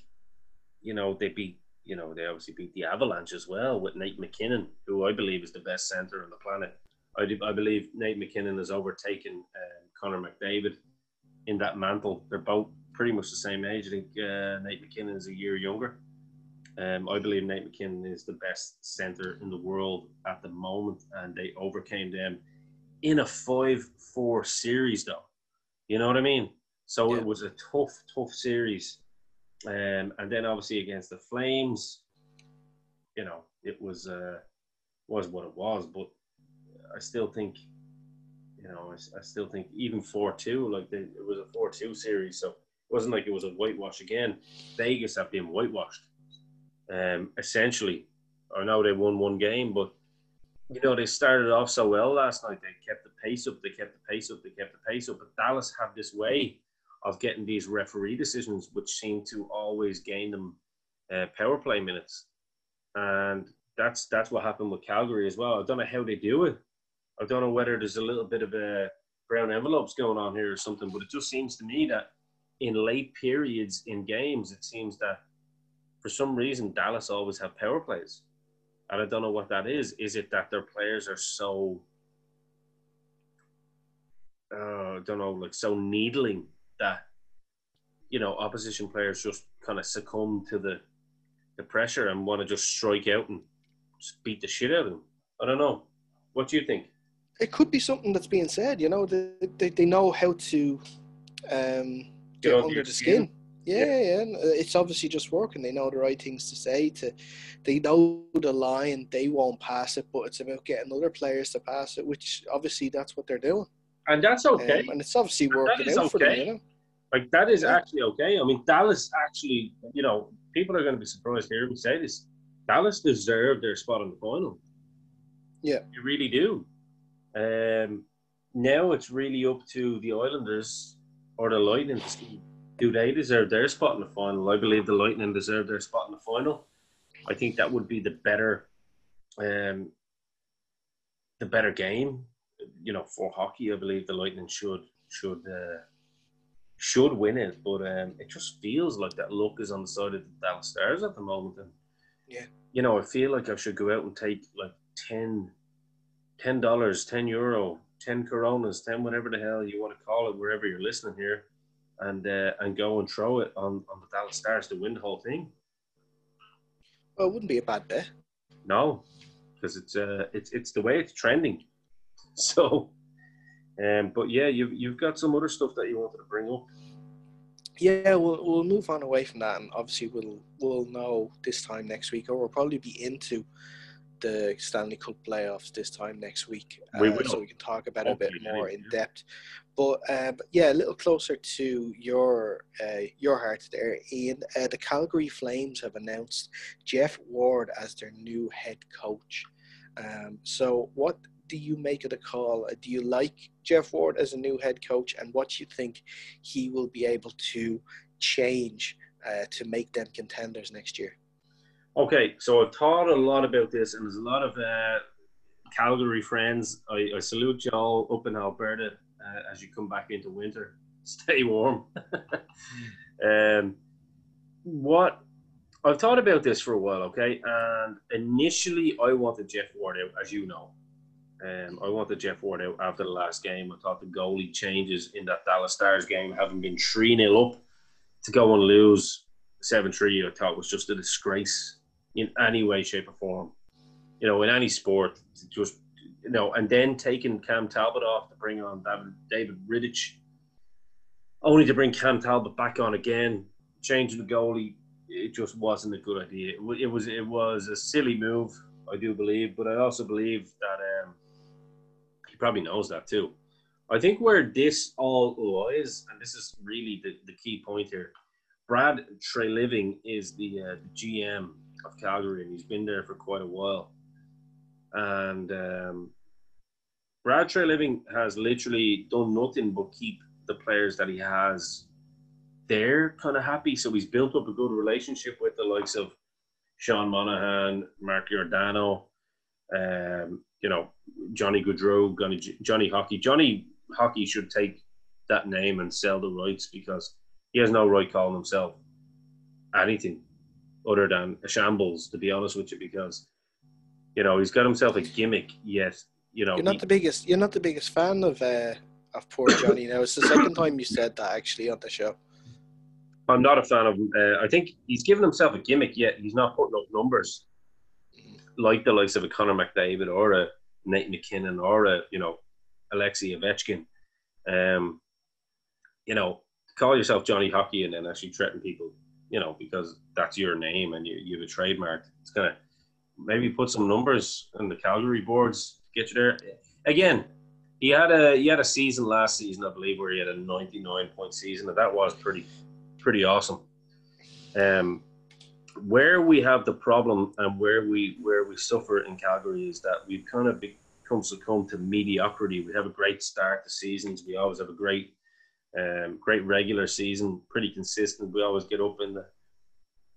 you know, they beat, you know, they obviously beat the Avalanche as well with Nate MacKinnon, who I believe is the best center on the planet. I, do, I believe Nate MacKinnon has overtaken um, Connor McDavid in that mantle. They're both pretty much the same age. I think uh, Nate MacKinnon is a year younger. Um, I believe Nate MacKinnon is the best center in the world at the moment, and they overcame them in a 5 4 series, though. You know what I mean? So Yeah. it was a tough, tough series. Um, and then obviously against the Flames, you know, it was uh, was what it was. But I still think, you know, I, I still think even four two, like they, it was a four two series, so it wasn't like it was a whitewash again. Vegas have been whitewashed, um, essentially. I know they won one game, but you know they started off so well last night. They kept the pace up. They kept the pace up. They kept the pace up. But Dallas have this way of getting these referee decisions, which seem to always gain them uh, power play minutes. and that's that's what happened with Calgary as well. I don't know how they do it. I don't know whether there's a little bit of a brown envelopes going on here or something, but it just seems to me that in late periods in games, it seems that for some reason Dallas always have power plays, and I don't know what that is. Is it that their players are so uh, I don't know, like so needling that you know opposition players just kind of succumb to the the pressure and want to just strike out and just beat the shit out of them. I don't know. What do you think? It could be something that's being said. You know, they they, they know how to um, get, under under the skin. skin. Yeah, yeah, and, uh, it's obviously just working. They know the right things to say. To they know the line. They won't pass it, but it's about getting other players to pass it. Which obviously that's what they're doing. And that's okay. Um, and it's obviously working is out for them. You know? Like that is Yeah. actually okay. I mean, Dallas actually, you know, people are going to be surprised to hear me say this. Dallas deserved their spot in the final. Yeah. you really do. Um, now it's really up to the Islanders or the Lightning to do they deserve their spot in the final. I believe the Lightning deserve their spot in the final. I think that would be the better, um, the better game. You know, for hockey, I believe the Lightning should should uh, should win it, but um, it just feels like that luck is on the side of the Dallas Stars at the moment. And Yeah. you know, I feel like I should go out and take like 10 ten dollars, ten euro, ten coronas, ten whatever the hell you want to call it, wherever you're listening here, and uh, and go and throw it on, on the Dallas Stars to win the whole thing. Well, it wouldn't be a bad bet. No, because it's uh it's it's the way it's trending. So, um, but yeah, you've you've got some other stuff that you wanted to bring up. Yeah, we'll we'll move on away from that, and obviously we'll we'll know this time next week, or we'll probably be into the Stanley Cup playoffs this time next week, uh, We will. so we can talk about it a bit more in depth. But, uh, but yeah, a little closer to your uh, your heart there, Ian. Uh, the Calgary Flames have announced Jeff Ward as their new head coach. Um, so, what do you make of the call? Uh, Do you like Jeff Ward as a new head coach, and what do you think he will be able to change uh, to make them contenders next year? Okay, so I've thought a lot about this, and there's a lot of uh, Calgary friends. I, I salute you all up in Alberta uh, as you come back into winter. Stay warm. um, what I've thought about this for a while, okay, and initially I wanted Jeff Ward out, as you know. Um, I wanted Jeff Ward out after the last game. I thought the goalie changes in that Dallas Stars game, having been 3 0 up, to go and lose 7 3, I thought was just a disgrace in any way, shape, or form. You know, in any sport, just, you know, and then taking Cam Talbot off to bring on David, David Rittich, only to bring Cam Talbot back on again, changing the goalie, it just wasn't a good idea. It, was it was a silly move, I do believe, but I also believe that um, he probably knows that too. I think where this all lies, and this is really the, the key point here, Brad Treliving is the, uh, the GM of Calgary, and he's been there for quite a while. And um, Brad Treliving has literally done nothing but keep the players that he has there kind of happy. So he's built up a good relationship with the likes of Sean Monahan, Mark Giordano, um, you know, Johnny Gaudreau, Johnny, Johnny Hockey. Johnny Hockey should take that name and sell the rights because he has no right calling himself anything other than a shambles, to be honest with you, because you know he's got himself a gimmick. Yet, you know, You're not he- the biggest. You're not the biggest fan of uh, of poor Johnny. Now it's the second time you said that actually on the show. I'm not a fan of him. Uh, I think he's given himself a gimmick, yet he's not putting up numbers like the likes of a Connor McDavid or a Nate MacKinnon or a you know Alexei Ovechkin. Um, you know, call yourself Johnny Hockey and then actually threaten people. You know, because that's your name and you you have a trademark. It's gonna maybe put some numbers on the Calgary boards get you there. Again, he had a he had a season last season, I believe, where he had a 99 point season, and that was pretty pretty awesome. Um, where we have the problem and where we where we suffer in Calgary is that we've kind of become succumbed to mediocrity. We have a great start to seasons. We always have a great um, great regular season, pretty consistent. We always get up in the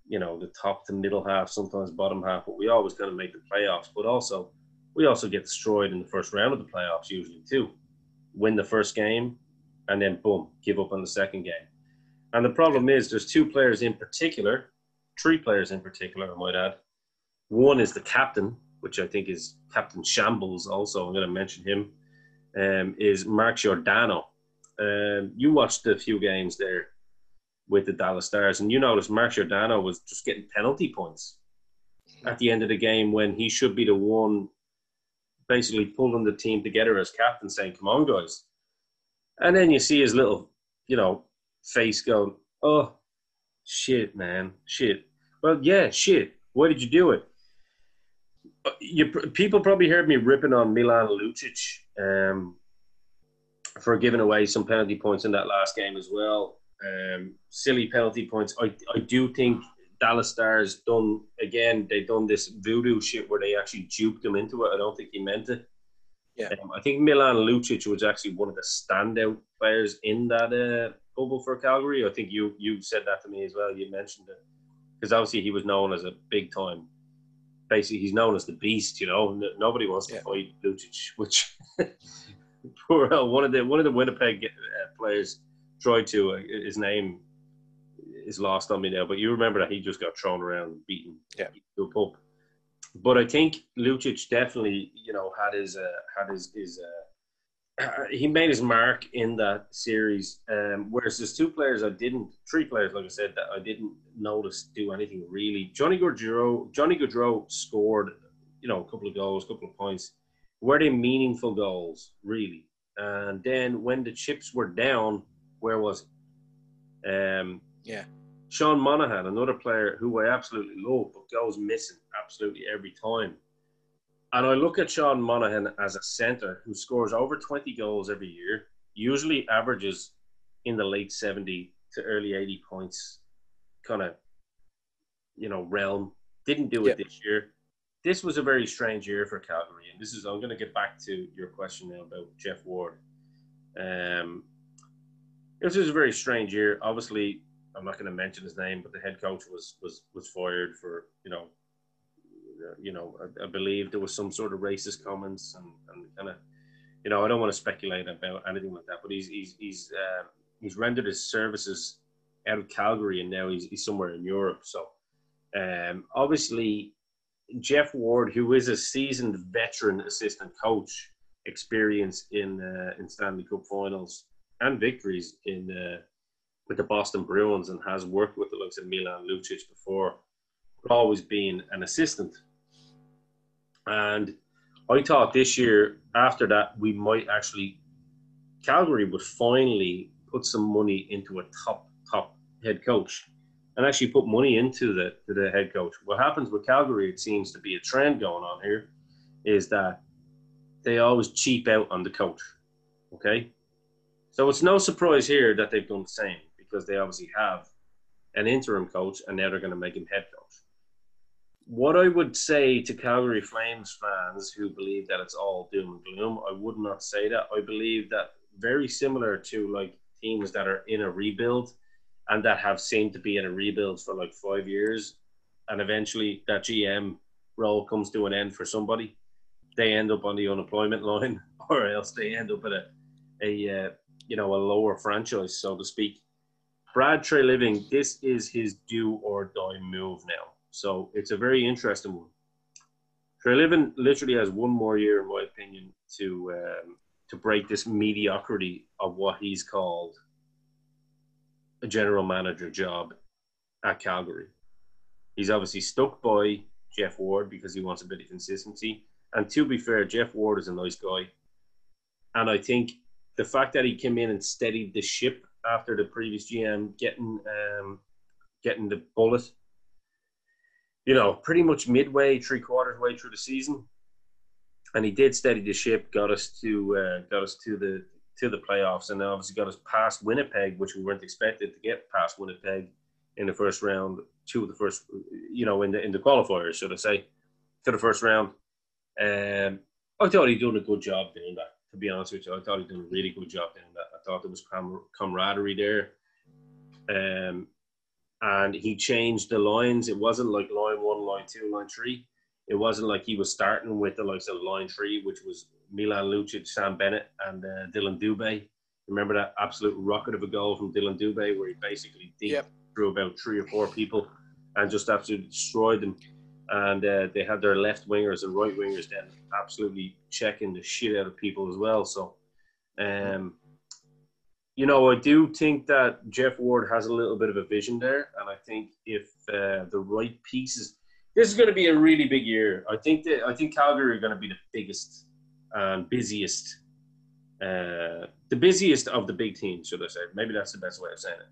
you know, the top to middle half, sometimes bottom half, but we always kind of make the playoffs. But also, we also get destroyed in the first round of the playoffs usually too. Win the first game, and then boom, give up on the second game. And the problem is, there's two players in particular, three players in particular, I might add. One is the captain, which I think is Captain Shambles. Also, I'm going to mention him. Um, is Mark Giordano. Um, you watched a few games there with the Dallas Stars, and you noticed Mark Giordano was just getting penalty points at the end of the game when he should be the one basically pulling the team together as captain, saying, "Come on, guys." And then you see his little, you know, face going, "Oh, shit, man, shit." Well, yeah, shit. Why did you do it? You people probably heard me ripping on Milan Lucic um, for giving away some penalty points in that last game as well. Um, silly penalty points. I I do think Dallas Stars done again. They've done this voodoo shit where they actually duped him into it. I don't think he meant it. Yeah. Um, I think Milan Lucic was actually one of the standout players in that uh, bubble for Calgary. I think you you said that to me as well. You mentioned it because obviously he was known as a big time. Basically, he's known as the beast. You know, nobody wants to Yeah. fight Lucic, which one of the one of the Winnipeg uh, players tried to. Uh, his name is lost on me now, but you remember that he just got thrown around, and beaten Yeah. to a pulp. But I think Lucic definitely, you know, had his uh, had his his. Uh, he made his mark in that series. Um, whereas there's two players I didn't, three players, like I said, that I didn't notice do anything really. Johnny Gaudreau, Johnny Gaudreau scored, you know, a couple of goals, a couple of points. Were they meaningful goals, really? And then when the chips were down, where was it? Um, Yeah. Sean Monahan, another player who I absolutely love, but goes missing absolutely every time. And I look at Sean Monahan as a centre who scores over 20 goals every year, usually averages in the late 70 to early 80 points, kind of, you know, realm. Didn't do it Yeah. this year. This was a very strange year for Calgary. And this is, I'm going to get back to your question now about Jeff Ward. Um, this was a very strange year. Obviously, I'm not going to mention his name, but the head coach was was was fired for you know, you know, I, I believe there was some sort of racist comments and, and kind of, you know, I don't want to speculate about anything like that, but he's he's he's uh, he's rendered his services out of Calgary and now he's he's somewhere in Europe. So, um, obviously, Jeff Ward, who is a seasoned veteran assistant coach, experience in uh, in Stanley Cup finals and victories in. Uh, with the Boston Bruins and has worked with the likes of Milan Lucic before, but always been an assistant. And I thought this year, after that, we might actually, Calgary would finally put some money into a top, top head coach and actually put money into the, the head coach. What happens with Calgary, it seems to be a trend going on here, is that they always cheap out on the coach. Okay? So it's no surprise here that they've done the same because they obviously have an interim coach and now they're going to make him head coach. What I would say to Calgary Flames fans who believe that it's all doom and gloom, I would not say that. I believe that very similar to like teams that are in a rebuild and that have seemed to be in a rebuild for like five years, and eventually that GM role comes to an end for somebody, they end up on the unemployment line, or else they end up at a a uh, you know a lower franchise, so to speak. Brad Treliving, this is his do or die move now. So it's a very interesting one. Treliving literally has one more year, in my opinion, to um, to break this mediocrity of what he's called a general manager job at Calgary. He's obviously stuck by Jeff Ward because he wants a bit of consistency. And to be fair, Jeff Ward is a nice guy. And I think the fact that he came in and steadied the ship after the previous GM getting um, getting the bullet, you know, pretty much midway, three quarters way through the season, and he did steady the ship, got us to uh, got us to the to the playoffs, and obviously got us past Winnipeg, which we weren't expected to get past Winnipeg in the first round, to the first, you know, in the in the qualifiers, should I say, to the first round. Um, I thought he'd done a good job doing that. To be honest with you, I thought he'd done a really good job doing that. I thought there was camaraderie there. Um, and he changed the lines. It wasn't like line one, line two, line three. It wasn't like he was starting with the likes of line three, which was Milan Lucic, Sam Bennett, and uh, Dillon Dubé. Remember that absolute rocket of a goal from Dillon Dubé where he basically deep Yep. through about three or four people and just absolutely destroyed them. And uh, they had their left wingers and right wingers then absolutely checking the shit out of people as well. So, um, you know, I do think that Jeff Ward has a little bit of a vision there, and I think if uh, the right pieces, this is going to be a really big year. I think that I think Calgary are going to be the biggest and busiest, uh, the busiest of the big teams, should I say? Maybe that's the best way of saying it.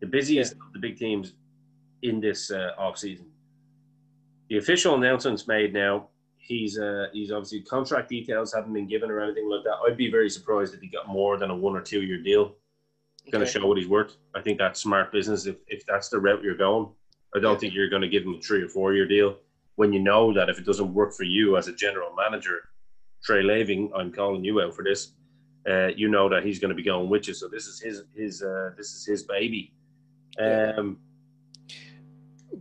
The busiest of the big teams in this uh, off season. The official announcement's made now. He's uh, he's obviously contract details haven't been given or anything like that. I'd be very surprised if he got more than a one or two year deal. Going to Okay. show what he's worth. I think that's smart business. If if that's the route you're going, I don't think you're going to give him a three or four year deal when you know that if it doesn't work for you as a general manager, Treliving, I'm calling you out for this. Uh, you know that he's going to be going with you. So this is his his uh, this is his baby. Um,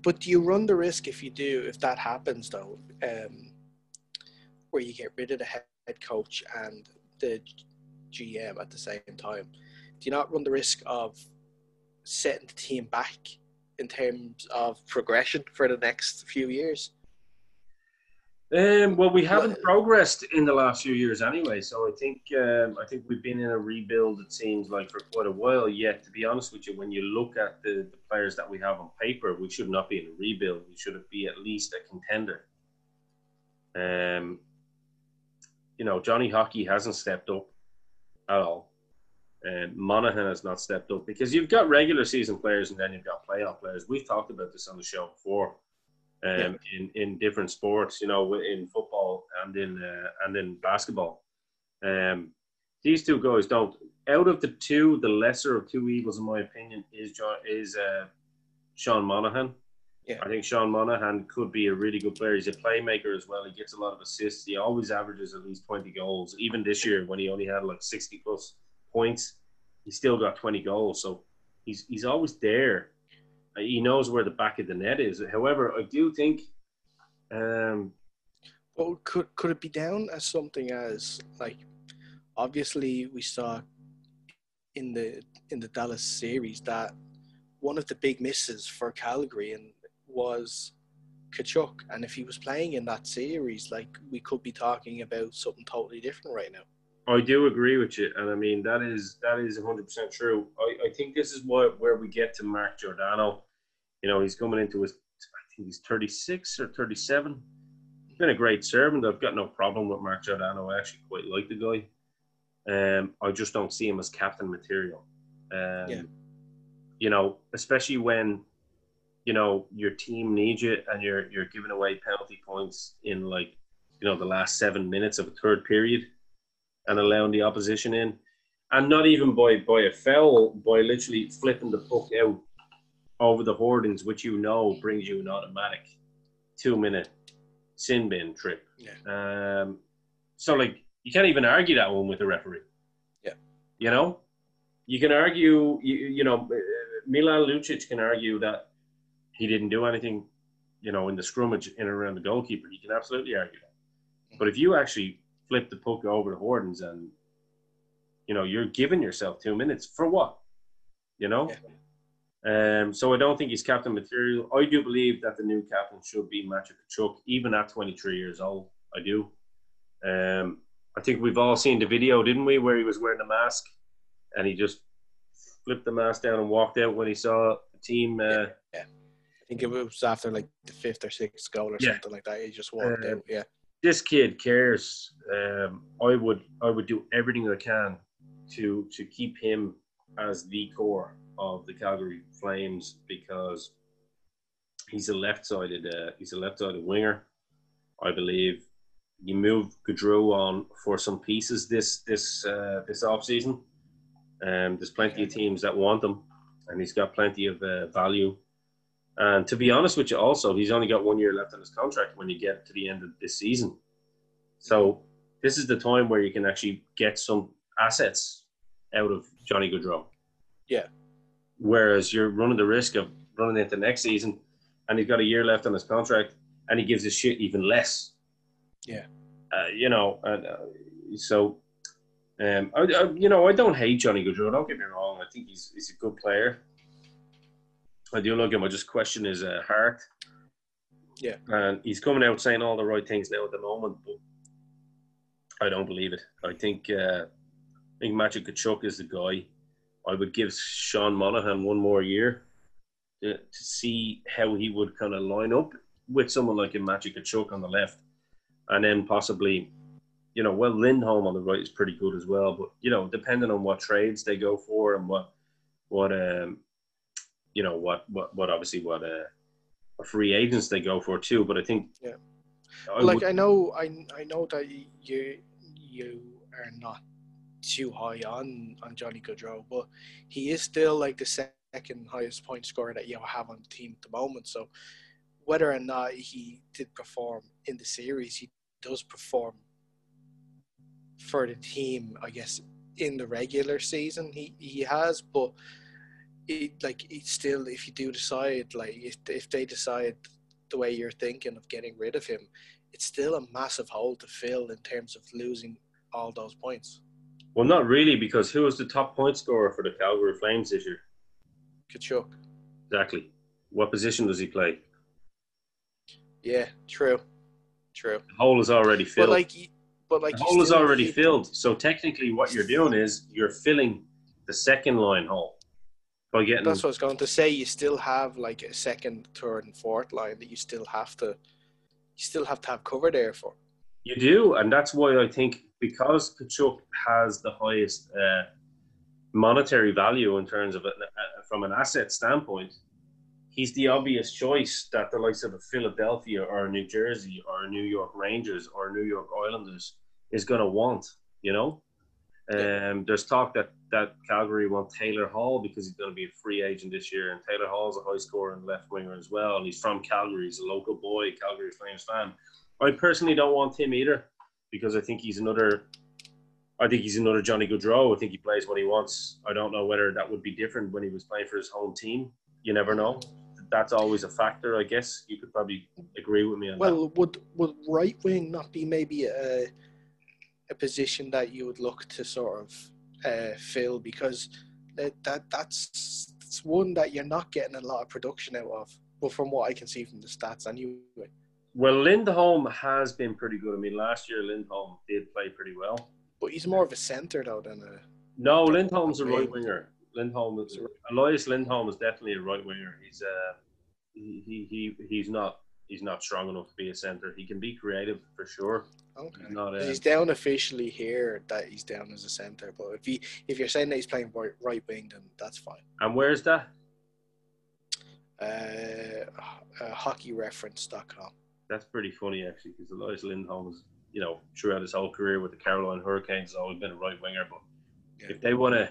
But do you run the risk if you do, if that happens though, um, where you get rid of the head coach and the GM at the same time? Do you not run the risk of setting the team back in terms of progression for the next few years? Um, well, we haven't Well- progressed in the last few years anyway, so I think um, I think we've been in a rebuild. It seems like for quite a while. Yet, to be honest with you, when you look at the, the players that we have on paper, we should not be in a rebuild. We should be at least a contender. Um, you know, Johnny Hockey hasn't stepped up at all, and Monahan has not stepped up because you've got regular season players and then you've got playoff players. We've talked about this on the show before um, Yeah. in in different sports, you know, in football and in uh, and in basketball. Um, these two guys don't. Out of the two, the lesser of two evils, in my opinion, is John, is uh, Sean Monahan. Yeah. I think Sean Monahan could be a really good player. He's a playmaker as well. He gets a lot of assists. He always averages at least twenty goals. Even this year, when he only had like sixty plus points, he still got twenty goals. So he's he's always there. Uh, He knows where the back of the net is. However, I do think um, Well, could could it be down as something as like obviously we saw in the in the Dallas series that one of the big misses for Calgary and was Tkachuk, and if he was playing in that series, like we could be talking about something totally different right now. I do agree with you, and I mean that is that is one hundred percent true. I, I think this is what where we get to Mark Giordano. You know, he's coming into his I think he's thirty six or thirty seven. He's been a great servant. I've got no problem with Mark Giordano. I actually quite like the guy. Um, I just don't see him as captain material. Um, Yeah. You know, especially when you know your team needs you and you're you're giving away penalty points in like you know the last seven minutes of a third period and allowing the opposition in, and not even by by a foul, by literally flipping the puck out over the hoardings, which you know brings you an automatic two minute sin bin trip. Yeah. Um, so like you can't even argue that one with the referee. Yeah. You know, you can argue. You, you know, Milan Lucic can argue that he didn't do anything. You know, in the scrummage in and around the goalkeeper, you can absolutely argue that. But if you actually flip the puck over to Hordens and you know you're giving yourself two minutes for what? You know. Um, so I don't think he's captain material. I do believe that the new captain should be Matthew Tkachuk, even at 23 years old. I do. Um, I think we've all seen the video, didn't we, where he was wearing a mask and he just flipped the mask down and walked out when he saw the team. Uh, I think it was after like the fifth or sixth goal or Yeah. something like that. He just walked Uh, out. Yeah, this kid cares. Um, I would I would do everything I can to to keep him as the core of the Calgary Flames because he's a left-sided uh, he's a left-sided winger. I believe you move Gaudreau on for some pieces this this uh, this off season. Um, there's plenty of teams that want him, and he's got plenty of uh, value. And to be honest with you, also he's only got one year left on his contract when you get to the end of this season. So this is the time where you can actually get some assets out of Johnny Gaudreau. Yeah. Whereas you're running the risk of running into next season, and he's got a year left on his contract, and he gives his shit even less. Yeah. Uh, you know, and uh, so. Um, I, I, you know, I don't hate Johnny Gaudreau. Don't get me wrong. I think he's he's a good player. I do like him. I just question his uh, heart. Yeah. And he's coming out saying all the right things now at the moment, but I don't believe it. I think uh, I think Matthew Tkachuk is the guy. I would give Sean Monahan one more year to, to see how he would kind of line up with someone like a Matthew Tkachuk on the left, and then possibly, you know, well Lindholm on the right is pretty good as well. But you know, depending on what trades they go for and what what um you know what what what obviously what uh what free agents they go for too. But I think Yeah. I like would- I know, I I know that you you are not too high on on Johnny Gaudreau, but he is still like the second highest point scorer that you have on the team at the moment. So whether or not he did perform in the series, he does perform for the team. I guess in the regular season, he he has, but. It, like it's still if you do decide like if, if they decide the way you're thinking of getting rid of him it's still a massive hole to fill in terms of losing all those points. well, not really because who was the top point scorer for the Calgary Flames this year? Tkachuk. Exactly. What position does he play? Yeah, true. True. The hole is already But filled. like y- but like the hole is already filled. So technically, what you're doing is you're filling the second line hole by getting. That's what I was going to say. You still have like a second, third, and fourth line that you still have to you still have to have cover there for. You do, and that's why I think because Tkachuk has the highest uh, monetary value in terms of it uh, from an asset standpoint, he's the obvious choice that the likes of a Philadelphia or a New Jersey or a New York Rangers or New York Islanders is going to want. You know, um, there's talk that that Calgary want Taylor Hall because he's going to be a free agent this year, and Taylor Hall's a high scorer and left winger as well, and he's from Calgary. He's a local boy, Calgary Flames fan. I personally don't want him either because I think he's another. I think he's another Johnny Gaudreau. I think he plays what he wants. I don't know whether that would be different when he was playing for his home team. You never know. That's always a factor, I guess. You could probably agree with me on that. Well, would would right wing not be maybe a a position that you would look to sort of uh, fill because that, that that's, that's one that you're not getting a lot of production out of. Well, from what I can see from the stats, anyway. Well, Lindholm has been pretty good. I mean, last year Lindholm did play pretty well. But he's more of a centre though than a. No, Lindholm's a right winger. Lindholm is Elias Lindholm is definitely a right winger. He's uh he, he he he's not he's not strong enough to be a centre. He can be creative for sure. Okay. He's not a, he's down officially here that he's down as a centre, but if he if you're saying that he's playing right, right wing, then that's fine. and where's that? Uh, uh, hockeyreference.com. That's pretty funny actually, because Elias Lindholm is you know throughout his whole career with the Carolina Hurricanes has always been a right winger. But Yeah. if they want to,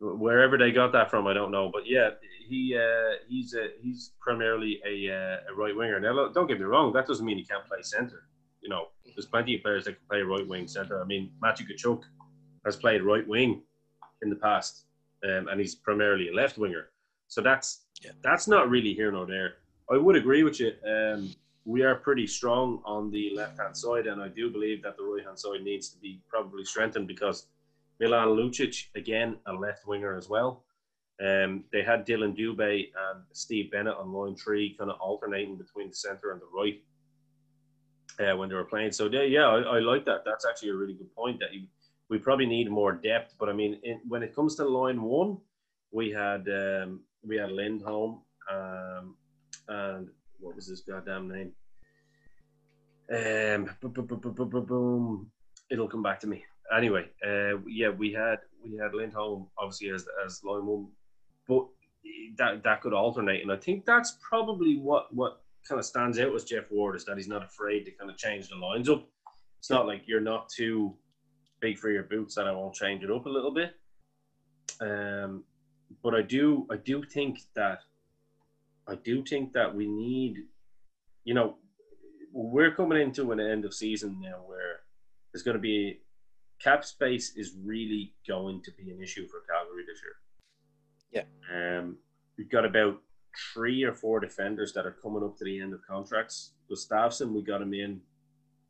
wherever they got that from, I don't know. But yeah, he uh, he's a, he's primarily a, uh, a right winger. Now don't get me wrong, that doesn't mean he can't play centre. You know, there's plenty of players that can play right wing centre. I mean, Matthew Tkachuk has played right wing in the past, um, and he's primarily a left winger. So that's Yeah. that's not really here nor there. I would agree with you. Um, we are pretty strong on the left hand side, and I do believe that the right hand side needs to be probably strengthened because Milan Lucic, again, a left winger as well. Um, they had Dillon Dubé and Steve Bennett on line three, kind of alternating between the centre and the right uh, when they were playing. So yeah, yeah, I, I like that. That's actually a really good point. That you, we probably need more depth. But I mean, in, when it comes to line one, we had um, we had Lindholm um, and what was his goddamn name? Um, boom, boom, boom. It'll come back to me. Anyway, uh, yeah, we had we had Lindholm obviously as as line one, but that that could alternate, and I think that's probably what what kind of stands out as Jeff Ward is that he's not afraid to kind of change the lines up. It's not like you're not too big for your boots that I won't change it up a little bit. Um, but I do I do think that I do think that we need, you know, we're coming into an end of season now where there's going to be cap space is really going to be an issue for Calgary this year. Yeah. Um, we've got about three or four defenders that are coming up to the end of contracts. Gustafsson, we got him in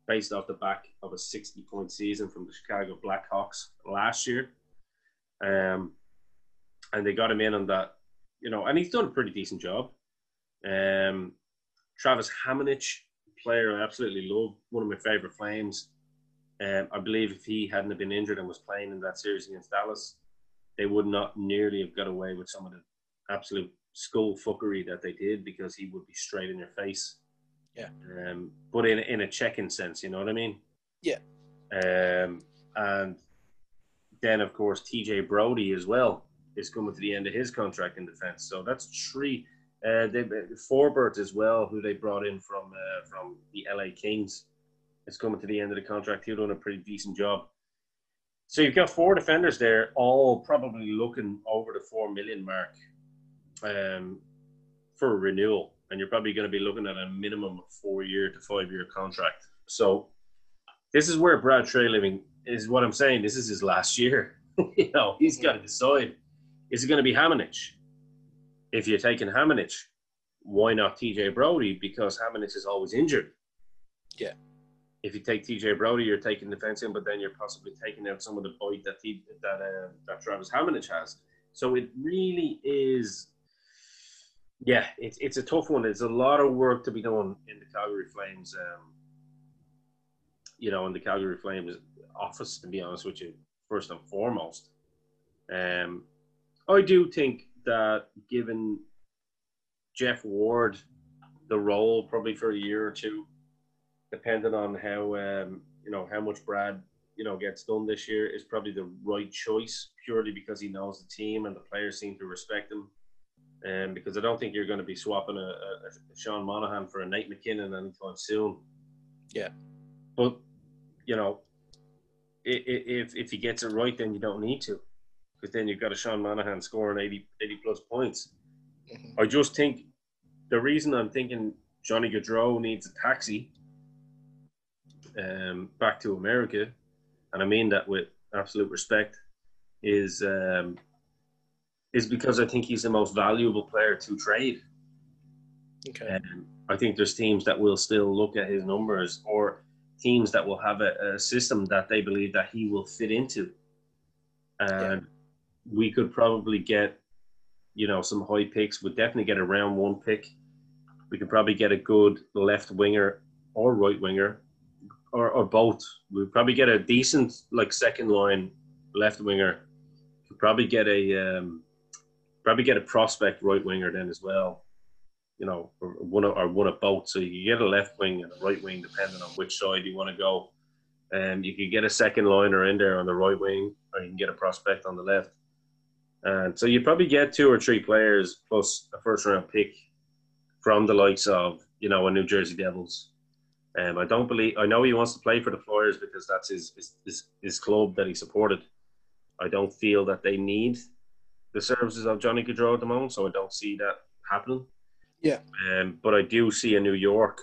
based off the back of a 60 point season from the Chicago Blackhawks last year. Um, and they got him in on that, you know, and he's done a pretty decent job. Um, Travis Hamonic, player I absolutely love, one of my favorite Flames. Um, I believe if he hadn't been injured and was playing in that series against Dallas, they would not nearly have got away with some of the absolute skull fuckery that they did because he would be straight in your face. Yeah. Um, but in in a checking sense, you know what I mean? Yeah. Um, and then of course TJ Brodie as well is coming to the end of his contract in defence. So that's three. Uh, they Forbort as well, who they brought in from uh, from the LA Kings, is coming to the end of the contract. He's done a pretty decent job. So you've got four defenders there, all probably looking over the four million mark um, for renewal, and you're probably going to be looking at a minimum of four year to five year contract. So this is where Brad Treliving is. What I'm saying, this is his last year. you know, he's got to decide: is it going to be Hamonic? If you're taking Hamonic, why not TJ Brodie? Because Hamonic is always injured. Yeah. If you take TJ Brodie, you're taking defense in, but then you're possibly taking out some of the bite that he, that uh, that Travis Hamonic has. So it really is yeah, it's it's a tough one. It's a lot of work to be done in the Calgary Flames. Um, you know, in the Calgary Flames office, to be honest with you, first and foremost. Um, I do think that given Jeff Ward the role probably for a year or two, depending on how um, you know how much Brad you know gets done this year, is probably the right choice purely because he knows the team and the players seem to respect him um, because I don't think you're going to be swapping a, a, a Sean Monahan for a Nate MacKinnon anytime soon. Yeah. But, you know, if, if he gets it right, then you don't need to. Because then you've got a Sean Monahan scoring 80, 80 plus points. Mm-hmm. I just think the reason I'm thinking Johnny Gaudreau needs a taxi um, back to America, and I mean that with absolute respect, is um, is because I think he's the most valuable player to trade. Okay. Um, I think there's teams that will still look at his numbers or teams that will have a, a system that they believe that he will fit into. And yeah. we could probably get, you know, some high picks. We'd definitely get a round one pick. We could probably get a good left winger or right winger or, or both. We'd probably get a decent, like, second line left winger. Could probably get a, um, probably get a prospect right winger then as well. You know, or one of, or one of both. So you get a left wing and a right wing depending on which side you want to go. Um, you could get a second liner in there on the right wing, or you can get a prospect on the left. And so you probably get two or three players plus a first round pick from the likes of you know a New Jersey Devils. Um, I don't believe I know he wants to play for the Flyers because that's his his, his, his club that he supported. I don't feel that they need the services of Johnny Gaudreau at the moment, so I don't see that happening. Yeah. Um, but I do see a New York,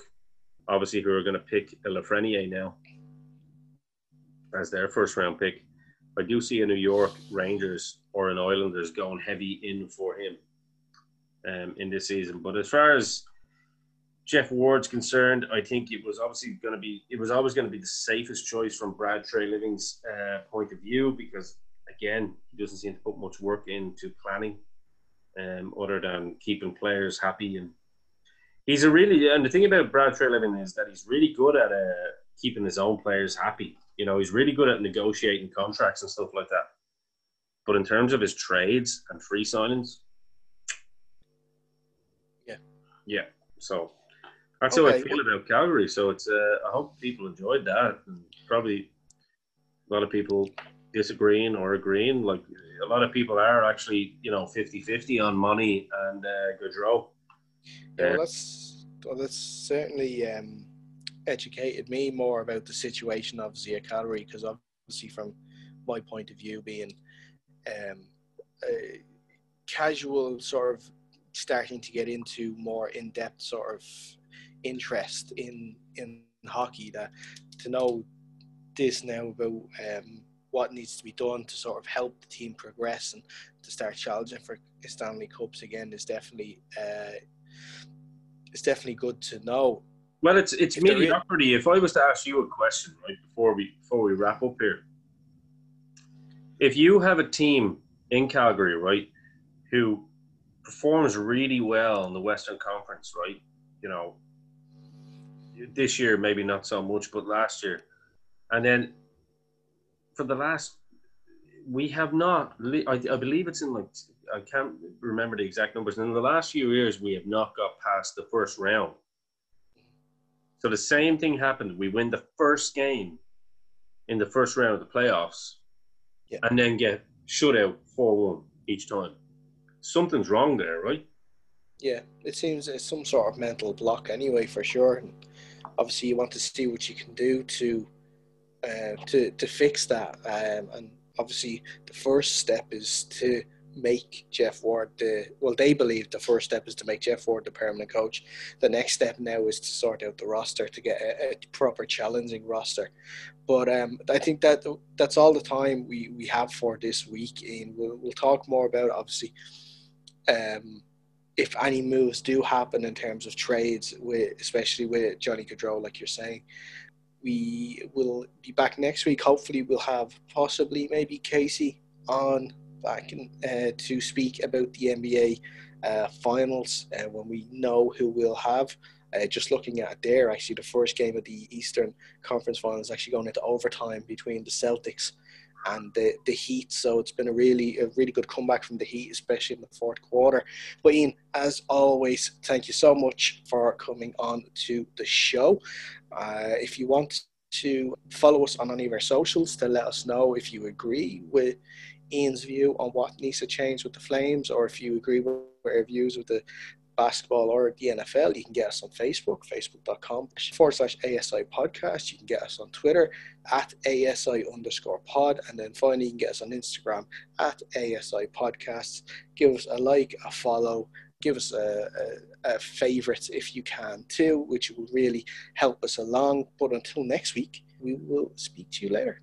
obviously, who are going to pick a Lafreniere now as their first round pick. I do see a New York Rangers or an Islanders going heavy in for him um, in this season. But as far as Jeff Ward's concerned, I think it was obviously going to be it was always going to be the safest choice from Brad Treliving's uh, point of view because again, he doesn't seem to put much work into planning, um, other than keeping players happy. And he's a really and the thing about Brad Treliving is that he's really good at uh, keeping his own players happy. You know, he's really good at negotiating contracts and stuff like that. But in terms of his trades and free signings, yeah, yeah. So that's okay. how I feel about Calgary. So it's uh, I hope people enjoyed that, and probably a lot of people disagreeing or agreeing. Like a lot of people are actually, you know, 50-50 on money and uh, Gaudreau. Yeah, well, that's well, that's certainly um, educated me more about the situation of at Calgary because obviously from my point of view being um, casual sort of starting to get into more in-depth sort of interest in in hockey that to know this now about um, what needs to be done to sort of help the team progress and to start challenging for Stanley Cups again is definitely uh, it's definitely good to know. Well, it's it's If there is- mediocrity. If I was to ask you a question right before we before we wrap up here, if you have a team in Calgary, right, who performs really well in the Western Conference, right, you know, this year maybe not so much, but last year, and then for the last, we have not. I, I believe it's in like I can't remember the exact numbers. And In the last few years, we have not got past the first round. So the same thing happened. We win the first game in the first round of the playoffs, Yeah. and then get shut out four one each time. Something's wrong there, right? Yeah, it seems it's some sort of mental block anyway, for sure. Obviously, you want to see what you can do to uh, to to fix that. Um, and obviously, the first step is to make Geoff Ward the well. They believe the first step is to make Geoff Ward the permanent coach. The next step now is to sort out the roster to get a, a proper challenging roster. But um, I think that that's all the time we, we have for this week. And we'll we'll talk more about obviously. Um, if any moves do happen in terms of trades, with especially with Johnny Gaudreau, like you're saying, we will be back next week. Hopefully, we'll have possibly maybe Casey on back in, uh, to speak about the NBA uh, finals uh, when we know who we'll have. Uh, just looking at there, actually, the first game of the Eastern Conference Finals actually going into overtime between the Celtics and the, the Heat. So it's been a really a really good comeback from the Heat, especially in the fourth quarter. But Ian, as always, thank you so much for coming on to the show. Uh, if you want to follow us on any of our socials to let us know if you agree with Ian's view on what needs to change with the Flames, or if you agree with our views with the basketball or the NFL, you can get us on Facebook, facebook.com forward slash ASI podcast. You can get us on Twitter at ASI underscore pod. And then finally, you can get us on Instagram at ASI podcasts. Give us a like, a follow, give us a, a, a favorite if you can too, which will really help us along. But until next week, we will speak to you later.